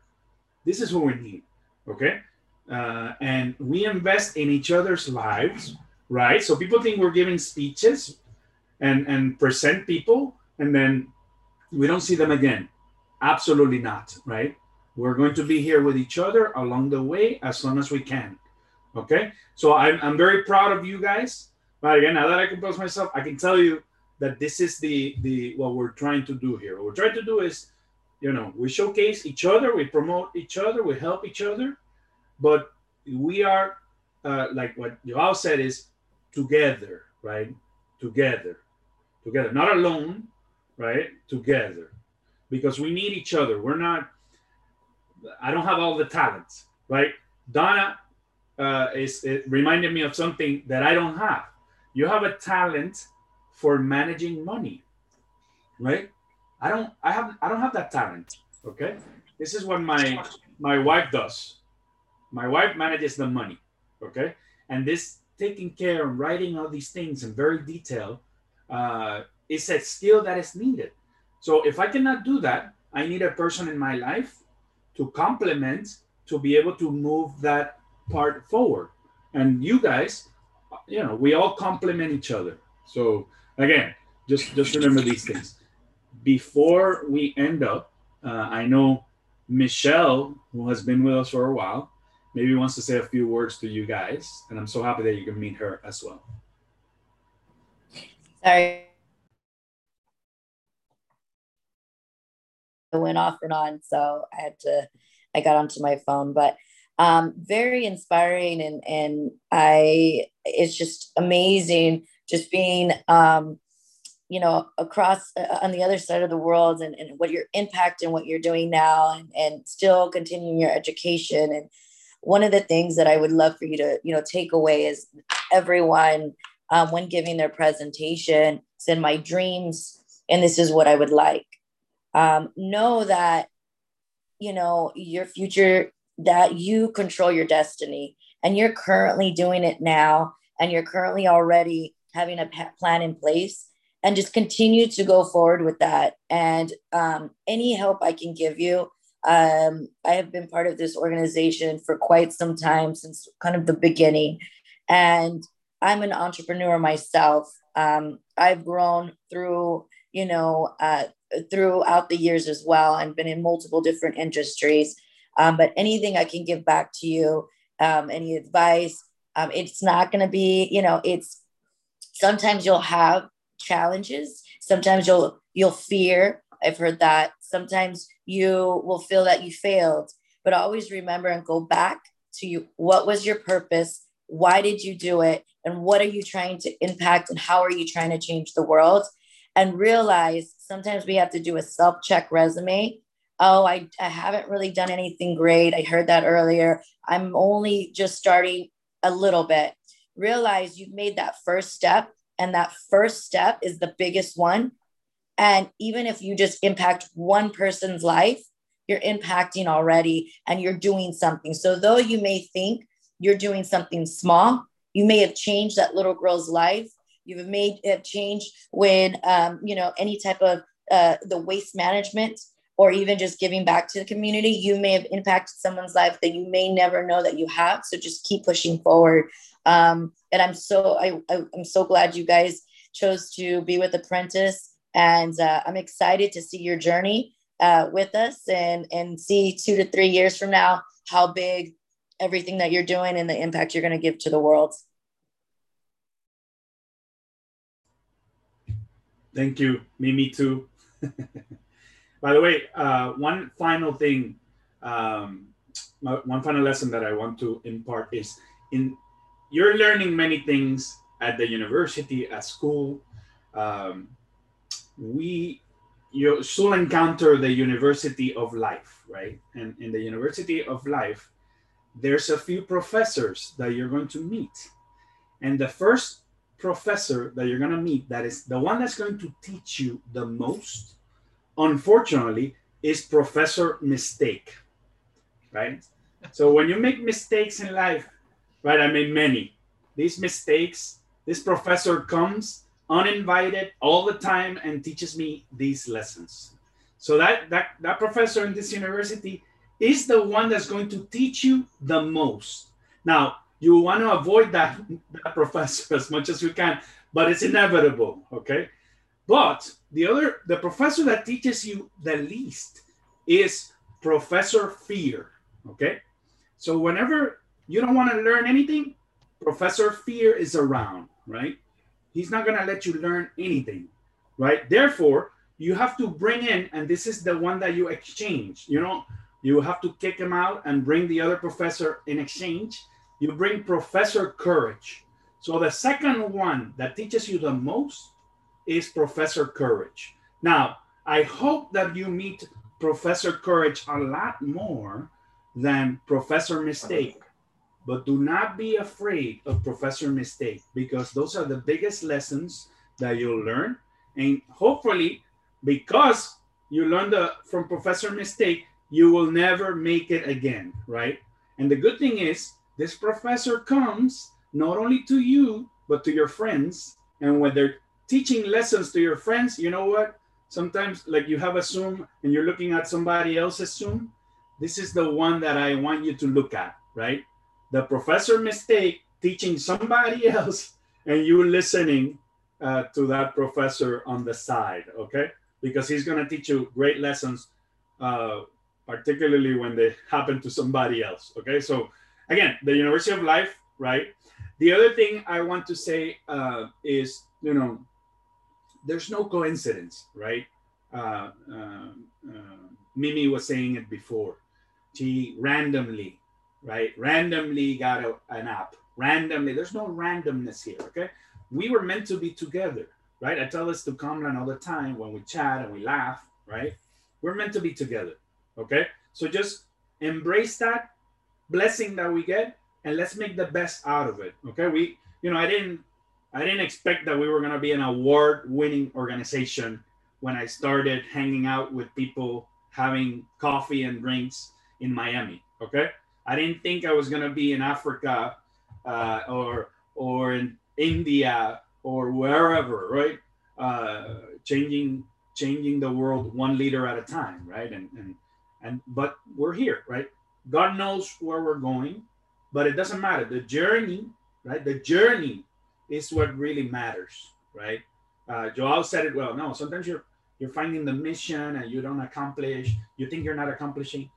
This is what we need, okay? Uh, and we invest in each other's lives, right? So people think we're giving speeches and and present people and then we don't see them again absolutely not right we're going to be here with each other along the way as long as we can okay so i'm, I'm very proud of you guys but again now that i compose myself i can tell you that this is the the what we're trying to do here what we're trying to do is you know we showcase each other we promote each other we help each other but we are uh, like what Joao said is together right together together, not alone, right? Together, because we need each other. We're not. I don't have all the talents, right? Donna uh, is it reminded me of something that I don't have. You have a talent for managing money, right? I don't. I have. I don't have that talent. Okay. This is what my my wife does. My wife manages the money. Okay. And this taking care and writing all these things in very detail uh, is a skill that is needed. So if I cannot do that, I need a person in my life to complement to be able to move that part forward. And you guys, you know, we all complement each other. So again, just just remember these things. Before we end up, uh, I know Michelle, who has been with us for a while, maybe wants to say a few words to you guys, and I'm so happy that you can meet her as well. Sorry. I went off and on, so I had to, I got onto my phone, but um, very inspiring and, and I, it's just amazing just being, um, you know, across uh, on the other side of the world and, and what your impact and what you're doing now and, and still continuing your education. And one of the things that I would love for you to, you know, take away is everyone um, when giving their presentation said my dreams and this is what i would like um, know that you know your future that you control your destiny and you're currently doing it now and you're currently already having a plan in place and just continue to go forward with that and um, any help i can give you um, i have been part of this organization for quite some time since kind of the beginning and I'm an entrepreneur myself. Um, I've grown through, you know, uh, throughout the years as well and been in multiple different industries. Um, but anything I can give back to you, um, any advice, um, it's not going to be, you know, it's sometimes you'll have challenges. Sometimes you'll, you'll fear. I've heard that. Sometimes you will feel that you failed, but always remember and go back to you. What was your purpose? Why did you do it? and what are you trying to impact and how are you trying to change the world and realize sometimes we have to do a self-check resume oh I, I haven't really done anything great. I heard that earlier. I'm only just starting a little bit. Realize you've made that first step and that first step is the biggest one. And even if you just impact one person's life you're impacting already and you're doing something. So though you may think you're doing something small you may have changed that little girl's life. You have made have changed when um, you know any type of uh, the waste management or even just giving back to the community. You may have impacted someone's life that you may never know that you have. So just keep pushing forward. Um, and I'm so I, I am so glad you guys chose to be with Apprentice, and uh, I'm excited to see your journey uh, with us and and see two to three years from now how big everything that you're doing and the impact you're going to give to the world. Thank you. Mimi too. [LAUGHS] By the way, uh, one final thing, um, one final lesson that I want to impart is in you're learning many things at the university, at school. Um, we you still encounter the university of life, right? And in the university of life, there's a few professors that you're going to meet. And the first professor that you're going to meet that is the one that's going to teach you the most unfortunately is professor mistake right? So when you make mistakes in life right i made many these mistakes this professor comes uninvited all the time and teaches me these lessons. So that that that professor in this university is the one that's going to teach you the most. Now you want to avoid that, [LAUGHS] that professor as much as you can, but it's inevitable, okay? But the other, the professor that teaches you the least is Professor Fear, okay? So whenever you don't want to learn anything, Professor Fear is around, right? He's not going to let you learn anything, right? Therefore, you have to bring in, and this is the one that you exchange, you know, you have to kick him out and bring the other professor in exchange you bring Professor Courage. So the second one that teaches you the most is Professor Courage. Now, I hope that you meet Professor Courage a lot more than Professor Mistake. But do not be afraid of Professor Mistake because those are the biggest lessons that you'll learn. And hopefully, because you learned the, from Professor Mistake, you will never make it again, right? And the good thing is, this professor comes not only to you, but to your friends. And when they're teaching lessons to your friends, you know what? Sometimes, like you have a Zoom and you're looking at somebody else's Zoom, this is the one that I want you to look at, right? The professor mistake teaching somebody [LAUGHS] else and you listening uh, to that professor on the side, okay? Because he's going to teach you great lessons, uh, particularly when they happen to somebody else, okay? So, again, the University of Life, right? The other thing I want to say uh, is, you know, there's no coincidence, right? Uh, uh, uh, Mimi was saying it before. She randomly, right? Randomly got a, an app. Randomly, there's no randomness here, okay? We were meant to be together, right? I tell this to Kamran all the time when we chat and we laugh, right? We're meant to be together, okay? So just embrace that blessing that we get and let's make the best out of it, okay? We, you know, I didn't I didn't expect that we were going to be an award winning organization when I started hanging out with people having coffee and drinks in Miami. Okay. I didn't think I was going to be in Africa uh, or, or in India or wherever, right? Uh, changing, changing the world one leader at a time, right? And, and, and, but we're here, right? God knows where we're going, but it doesn't matter. The journey, right? The journey is what really matters, right? Uh, Joel said it well. No, sometimes you're you're finding the mission and you don't accomplish. You think you're not accomplishing.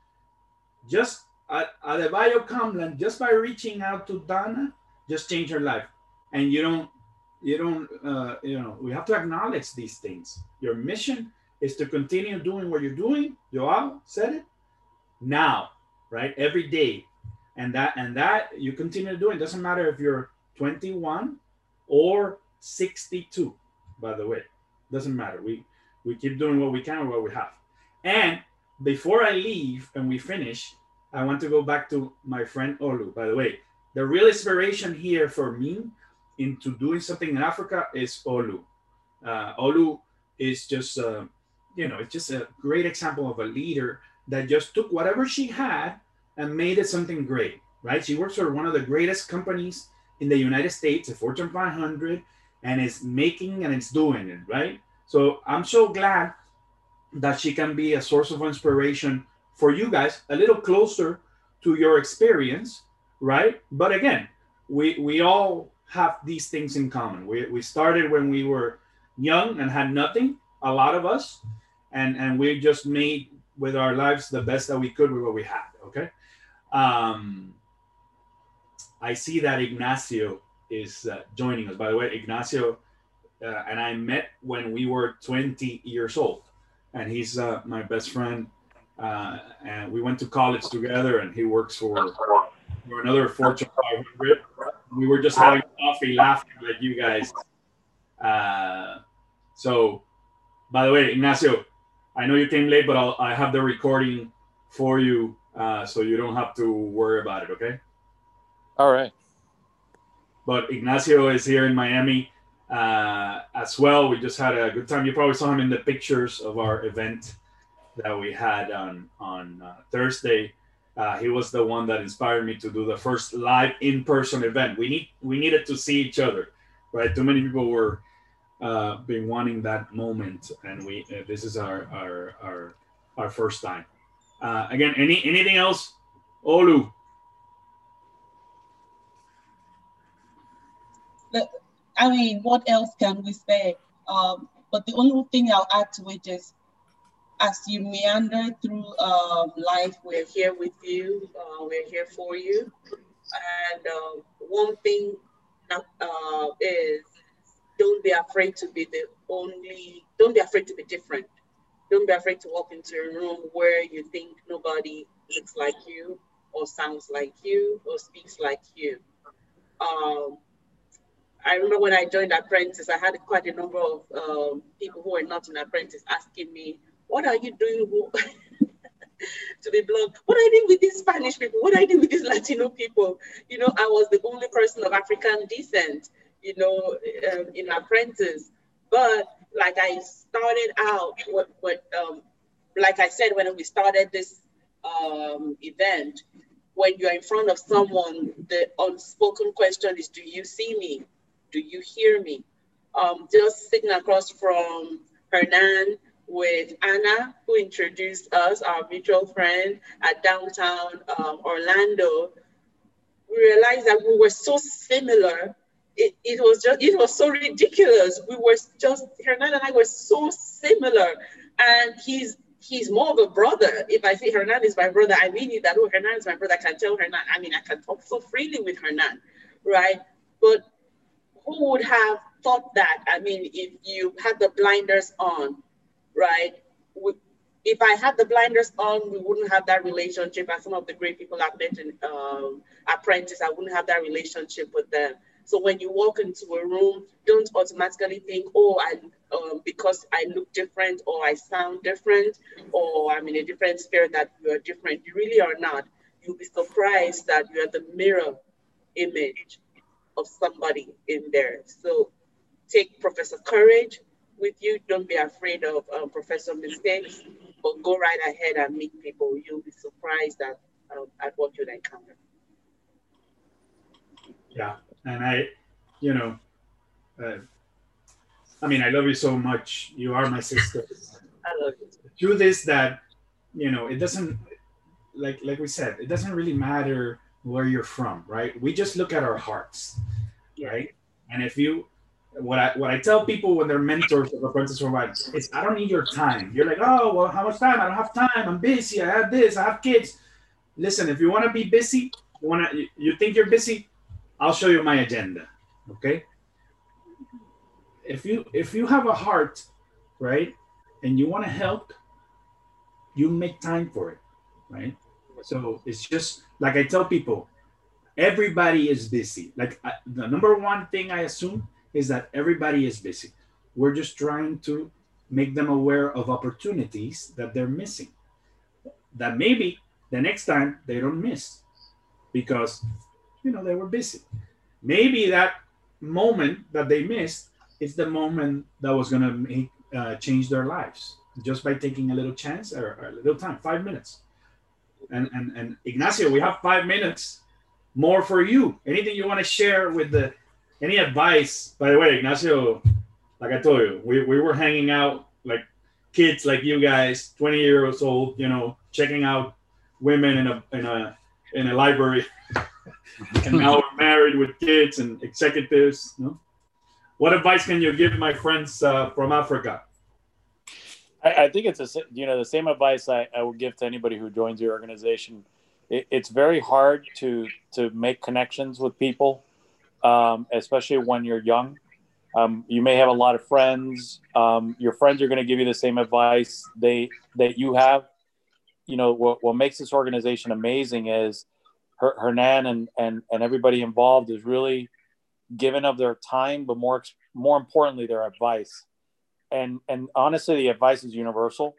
Just at, at Adebayo Kamlan, just by reaching out to Donna, just change her life. And you don't, you don't, uh, you know, we have to acknowledge these things. Your mission is to continue doing what you're doing. Joao said it. Now, right? Every day, and that and that you continue doing. Doesn't matter if you're 21 or 62 by the way. Doesn't matter. We we keep doing what we can what we have. And before i leave and we finish i want to go back to my friend olu. By the way the real inspiration here for me into doing something in africa is olu. Uh, olu is just uh, you know it's just a great example of a leader that just took whatever she had and made it something great right? She works for one of the greatest companies in the United States, a Fortune 500, and it's making and it's doing it, right? So I'm so glad that she can be a source of inspiration for you guys, a little closer to your experience, right? But again, we we all have these things in common. We, we started when we were young and had nothing, a lot of us, and and we just made with our lives the best that we could with what we had. Okay. Um, I see that Ignacio is uh, joining us. By the way, Ignacio uh, and I met when we were 20 years old, and he's uh, my best friend. Uh, and we went to college together, and he works for, for another Fortune 500. We were just having coffee, laughing like you guys. Uh, so, by the way, Ignacio, I know you came late, but I'll, I have the recording for you, uh, so you don't have to worry about it. Okay. All right. But Ignacio is here in Miami uh, as well. We just had a good time. You probably saw him in the pictures of our event that we had on on uh, Thursday. Uh, he was the one that inspired me to do the first live in-person event. We need we needed to see each other, right? Too many people were uh, been wanting that moment, and we uh, this is our our our our first time. Uh, again, any anything else, Olu? I mean, what else can we say? Um, but the only thing I'll add to it is, as you meander through um, life, we're here with you. Uh, we're here for you. And uh, one thing uh, is, don't be afraid to be the only. Don't be afraid to be different. Don't be afraid to walk into a room where you think nobody looks like you, or sounds like you, or speaks like you. Um, I remember when I joined Apprentice, I had quite a number of um, people who were not in Apprentice asking me, what are you doing [LAUGHS] to be blunt? What are you doing with these Spanish people? What are you doing with these Latino people? You know, I was the only person of African descent, you know, um, in Apprentice. But like I started out, what, what um, like I said, when we started this um, event, when you're in front of someone, the unspoken question is, do you see me? Do you hear me? um, just sitting across from Hernan with Anna, who introduced us, our mutual friend at downtown um, Orlando. We realized that we were so similar. It, it was just it was so ridiculous. We were just Hernan and I were so similar, and he's he's more of a brother. If I say Hernan is my brother, I mean it that oh Hernan is my brother. I can tell Hernan. I mean I can talk so freely with Hernan, right? But who would have thought that? I mean, if you had the blinders on, right? If I had the blinders on, we wouldn't have that relationship. And some of the great people I've met in um, Apprentice, I wouldn't have that relationship with them. So when you walk into a room, don't automatically think, oh, I um, because I look different or I sound different or I'm in a different spirit that you are different. You really are not. You'll be surprised that you are the mirror image of somebody in there. So take Professor Courage with you. Don't be afraid of um, Professor mistakes, but go right ahead and meet people. You'll be surprised at, um, at what you'll encounter. Yeah, and I, you know, uh, I mean, I love you so much. You are my sister. [LAUGHS] I love you. The truth is that, you know, it doesn't, like like we said, it doesn't really matter where you're from, right? We just look at our hearts, right? And if you, what I what I tell people when they're mentors of apprentice worldwide is, I don't need your time. You're like, oh well, how much time? I don't have time. I'm busy. I have this. I have kids. Listen, if you want to be busy, you want to, you think you're busy, I'll show you my agenda. Okay. If you if you have a heart, right, and you want to help, you make time for it, right? So it's just like I tell people, everybody is busy. Like I, the number one thing I assume is that everybody is busy. We're just trying to make them aware of opportunities that they're missing. That maybe the next time they don't miss because you know they were busy. Maybe that moment that they missed is the moment that was going to make uh, change their lives just by taking a little chance or, or a little time, five minutes and, and, and Ignacio, we have five minutes more for you. Anything you want to share with the any advice? By the way, Ignacio, like I told you, we, we were hanging out like kids like you guys, 20 years old, you know, checking out women in a in a in a library. [LAUGHS] and now we're married with kids and executives. You know? What advice can you give my friends uh, from Africa? I, I, think it's a you know the same advice I, I would give to anybody who joins your organization. It, it's very hard to to make connections with people, um, especially when you're young. Um, you may have a lot of friends. Um, your friends are going to give you the same advice they that you have. You know what, what makes this organization amazing is Her, Hernan and, and and everybody involved is really given of their time, but more more importantly, their advice and and honestly, the advice is universal.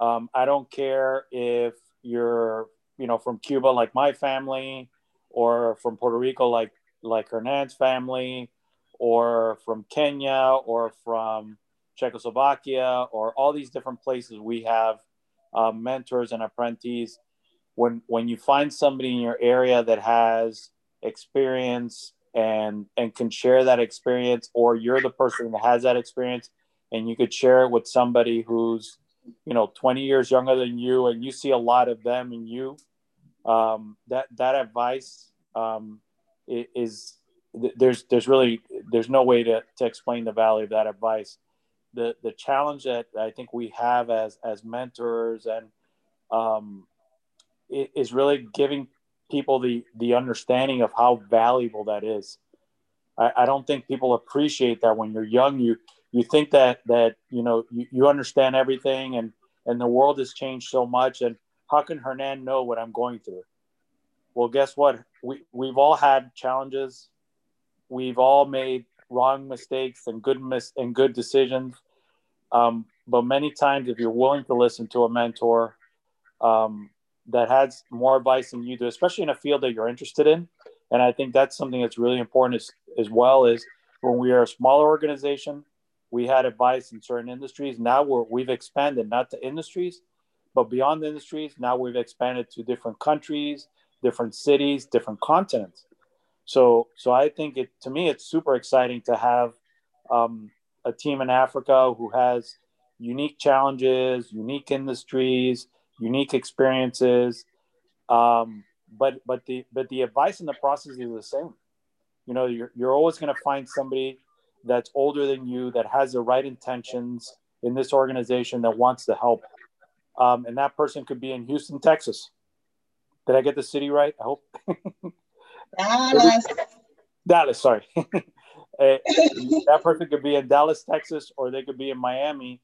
Um, I don't care if you're you know from Cuba like my family, or from Puerto Rico like like Hernan's family, or from Kenya, or from Czechoslovakia, or all these different places we have uh, mentors and apprentices. When when you find somebody in your area that has experience and and can share that experience, or you're the person that has that experience, and you could share it with somebody who's you know 20 years younger than you and you see a lot of them and you um, that that advice um, is there's there's really there's no way to, to explain the value of that advice. The the challenge that i think we have as as mentors and um, is really giving people the the understanding of how valuable that is. I, I don't think people appreciate that when you're young you you think that that you know you, you understand everything and and the world has changed so much and how can hernan know what i'm going through? Well guess what? We, we've all had challenges. We've all made wrong mistakes and good mis- and good decisions. Um, but many times if you're willing to listen to a mentor um, that has more advice than you do especially in a field that you're interested in and i think that's something that's really important as, as well is when we are a smaller organization we had advice in certain industries. Now we're, we've expanded not to industries, but beyond industries. Now we've expanded to different countries, different cities, different continents. So, so I think it to me it's super exciting to have um, a team in Africa who has unique challenges, unique industries, unique experiences. Um, but but the but the advice and the process is the same. You know, you're you're always going to find somebody that's older than you that has the right intentions in this organization that wants to help. Um, and that person could be in Houston, Texas. Did I get the city right? I hope. [LAUGHS] Dallas. Dallas, sorry. [LAUGHS] Eh, that person could be in Dallas, Texas, or they could be in Miami,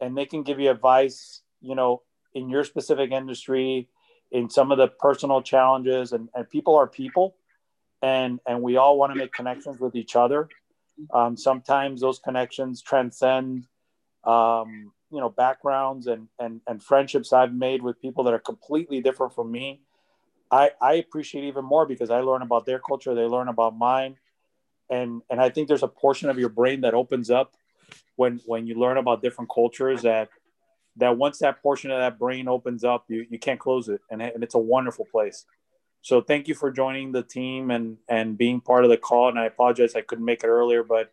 and they can give you advice, you know, in your specific industry, in some of the personal challenges, and, and people are people, and and we all want to make connections with each other. Um, sometimes those connections transcend, um, you know, backgrounds and and and friendships I've made with people that are completely different from me. I, I appreciate even more because I learn about their culture, they learn about mine, and and I think there's a portion of your brain that opens up when when you learn about different cultures that that once that portion of that brain opens up, you, you can't close it, and, and it's a wonderful place. So thank you for joining the team and and being part of the call. And I apologize I couldn't make it earlier, but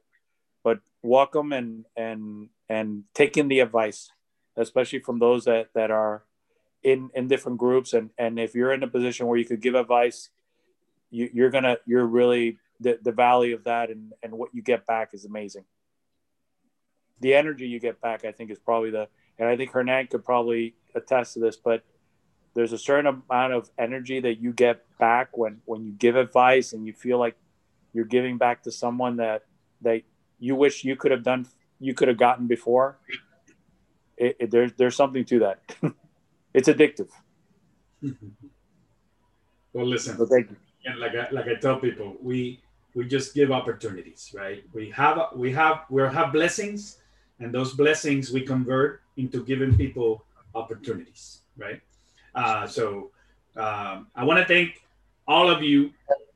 but welcome and and and taking the advice, especially from those that that are in in different groups and and if you're in a position where you could give advice you, you're gonna you're really the, the value of that and and what you get back is amazing the energy you get back i think is probably the and i think hernan could probably attest to this but there's a certain amount of energy that you get back when when you give advice and you feel like you're giving back to someone that that you wish you could have done you could have gotten before it, it, there's there's something to that [LAUGHS] it's addictive. [LAUGHS] well, listen. Well, thank you. And like I, like I tell people, we we just give opportunities, right? We have we have we have blessings, and those blessings we convert into giving people opportunities, right? Uh, so um, I want to thank all of you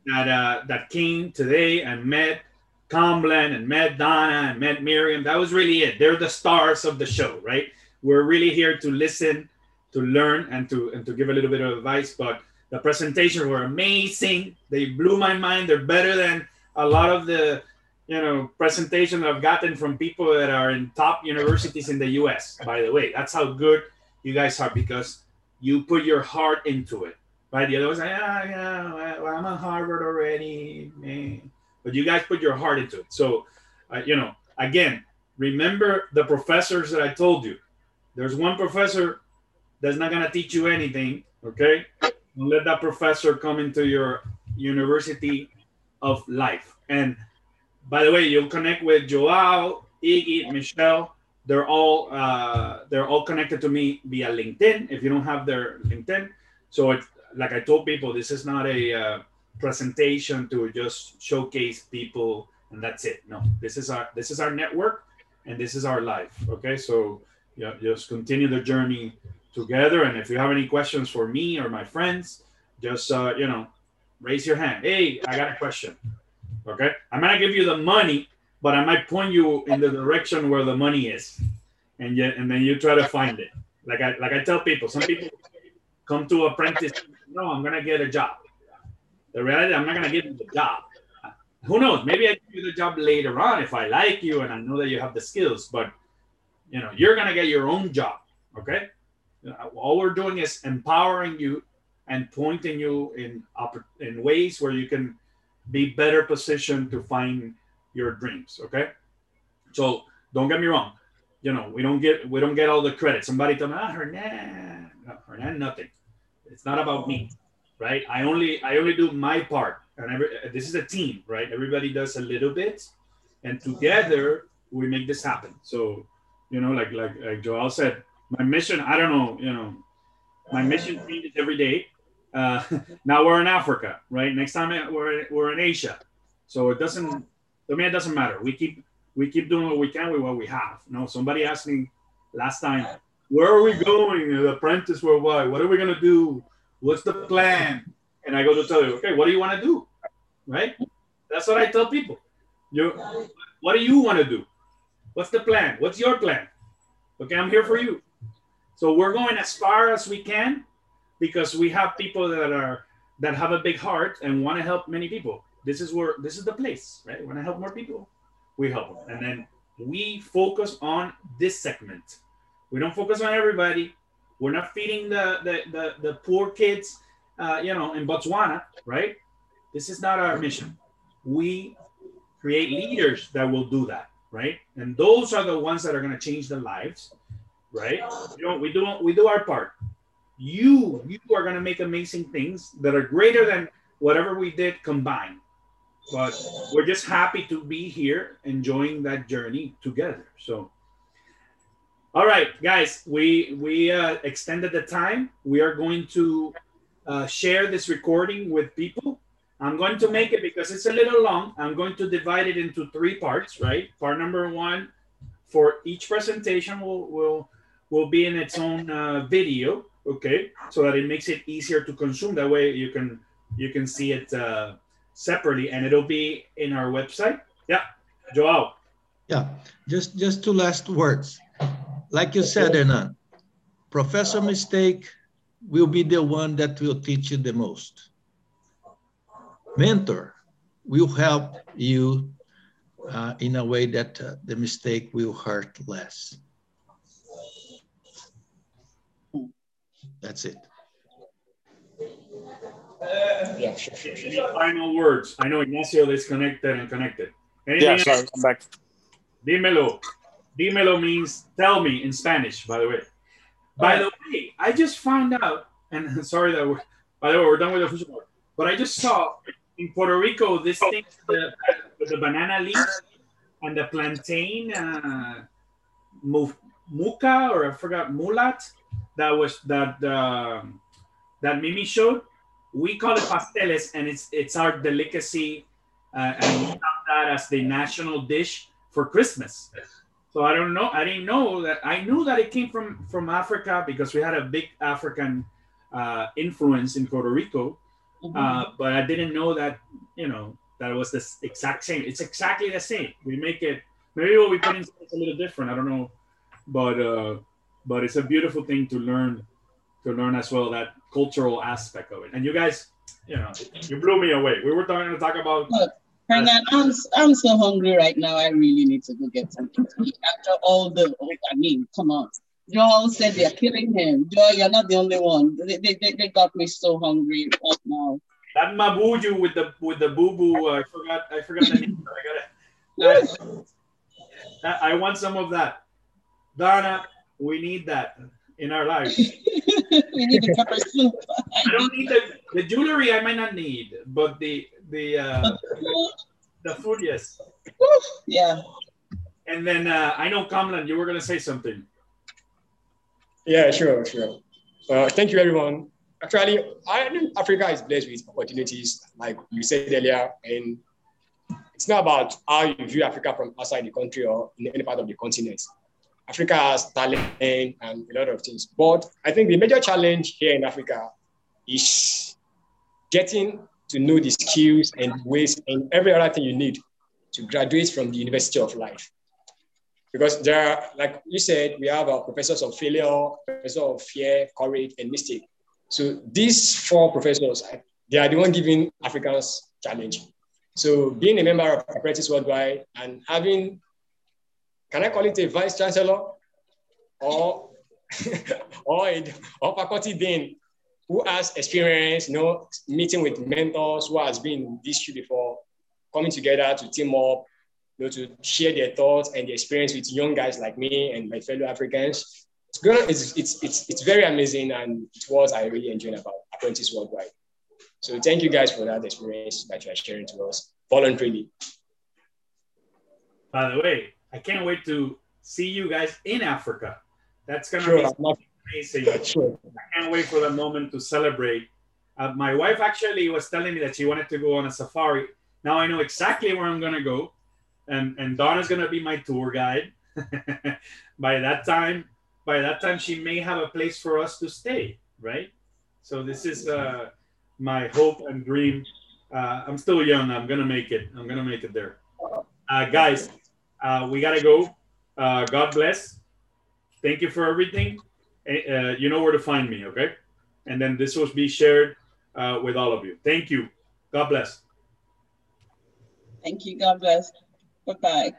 that uh, that came today and met Kamlan and met Donna and met Miriam. That was really it. They're the stars of the show, right? We're really here to listen to learn and to and to give a little bit of advice. But the presentations were amazing. They blew my mind. They're better than a lot of the you know presentations I've gotten from people that are in top universities in the U.S. By the way, that's how good you guys are because you put your heart into it. Right? The other was like, ah, yeah, well, I'm at Harvard already, man. But you guys put your heart into it. So, uh, you know, again, remember the professors that I told you. There's one professor that's not going to teach you anything. Okay. Don't let that professor come into your university of life. And by the way, you'll connect with Joao, Iggy, Michelle. They're all uh, they're all connected to me via LinkedIn. If you don't have their LinkedIn, so it's like I told people, this is not a uh, presentation to just showcase people and that's it. No, this is our this is our network and this is our life. Okay, so yeah, just continue the journey together. And if you have any questions for me or my friends, just uh, you know, raise your hand. Hey, I got a question. Okay, I'm gonna give you the money, but I might point you in the direction where the money is, and yet and then you try to find it. Like I like I tell people, some people come to apprentice. No, I'm gonna get a job. The reality, I'm not gonna you the job. Who knows? Maybe I give you the job later on if I like you and I know that you have the skills. But you know, you're gonna get your own job. Okay all we're doing is empowering you and pointing you in in ways where you can be better positioned to find your dreams okay? So don't get me wrong. You know we don't get we don't get all the credit. Somebody told me ah hernan. No, hernan nothing. It's not about me right? I only i only do my part. And every, this is a team right? Everybody does a little bit. And together we make this happen. So you know like like like joel said my mission, I don't know, you know, my mission changes every day. Uh, [LAUGHS] now we're in Africa, right? Next time we're, we're in Asia. So it doesn't, to me, it doesn't matter. We keep, we keep doing what we can with what we have. You know, somebody asked me last time, where are we going? The apprentice worldwide. What are we going to do? What's the plan? And I go to tell you, okay, what do you want to do? Right? That's what I tell people. You, what do you want to do? What's the plan? What's your plan? Okay, I'm here for you. So we're going as far as we can because we have people that are that have a big heart and want to help many people. This is where this is the place, right? We want to help more people. we help them. And then we focus on this segment. We don't focus on everybody. We're not feeding the the the, the poor kids, uh, you know, in Botswana, right? This is not our mission. We create leaders that will do that, right? And those are the ones that are going to change the lives, right? You know, we do we do our part. You you are going to make amazing things that are greater than whatever we did combined. But we're just happy to be here, enjoying that journey together. So, all right, guys, we we uh, extended the time. We are going to uh, share this recording with people. I'm going to make it because it's a little long. I'm going to divide it into three parts, right? Part number one for each presentation will will will be in its own uh, video, okay, so that it makes it easier to consume. That way you can you can see it uh, separately, and it'll be in our website. Yeah, Joao. Yeah, just just two last words. Like you said, Hernan, Professor Mistake will be the one that will teach you the most. Mentor will help you uh, in a way that uh, the mistake will hurt less. That's it. Yeah, sure, sure, sure. Any final words? I know Ignacio disconnected and connected. Anything Yeah, sorry, else? I'm back. Dímelo. Dímelo means tell me in Spanish, by the way. By the way, I just found out, and [LAUGHS] sorry that we're, by the way, we're done with the official part, but I just saw in Puerto Rico this thing, the, the banana leaf and the plantain uh, mu- muca, or I forgot, mulat, that was, that, um, that Mimi showed. We call it pasteles, and it's it's our delicacy, uh, and we have that as the national dish for Christmas. So I don't know. I didn't know that. I knew that it came from from Africa because we had a big African uh, influence in Puerto Rico, uh, but I didn't know that you know that it was the exact same. It's exactly the same. We make it. Maybe what we put in is a little different. I don't know, but uh, but it's a beautiful thing to learn to learn as well that cultural aspect of it. And you guys, you know, you blew me away. We were talking to talk about Look, Hernan, I'm, I'm so hungry right now. I really need to go get something to eat. After all the, oh, I mean, come on. Joel said they're killing him. Joel, you're not the only one. They, they, they, got me so hungry right now. that mabuju with the with the boo boo. Uh, I forgot. I forgot the name. I got it. [LAUGHS] I, I want some of that. Donna, we need that in our lives. [LAUGHS] [LAUGHS] we need the pepper soup. I don't need the, the jewelry. I might not need, but the the uh, the food, yes. Yeah. And then uh, I know Kamlan, you were gonna say something. Yeah, sure, sure. Uh, thank you, everyone. Actually, I think Africa is blessed with opportunities, like you said earlier, and it's not about how you view Africa from outside the country or in any part of the continent. Africa has talent and a lot of things, but I think the major challenge here in Africa is getting to know the skills and ways and every other thing you need to graduate from the University of Life because there are, like you said, we have our professors of failure, professor of fear, courage, and mistake. So these four professors, they are the one giving Africans challenge. So being a member of Apprentice Worldwide and having, can I call it a vice chancellor or [LAUGHS] or a or faculty dean who has experience, you know, meeting with mentors who has been in this shoe before, coming together to team up, you know, to share their thoughts and their experience with young guys like me and my fellow Africans. It's gonna, it's, it's, it's, it's very amazing and it was I really enjoy about Apprentice Worldwide. So thank you guys for that experience that you are sharing to us voluntarily. By the way, I can't wait to see you guys in Africa. That's gonna Sure, be amazing. [LAUGHS] Sure. I can't wait for the moment to celebrate. Uh, my wife actually was telling me that she wanted to go on a safari. Now I know exactly where I'm gonna go, and and Donna's gonna be my tour guide. [LAUGHS] by that time, by that time, she may have a place for us to stay, right? So this is uh, my hope and dream. Uh, I'm still young. I'm gonna make it. I'm gonna make it there. Uh, guys, uh, we gotta go. Uh, God bless. Thank you for everything. Uh, you know where to find me, okay? And then this will be shared uh, with all of you. Thank you. God bless. Thank you. God bless. Bye-bye.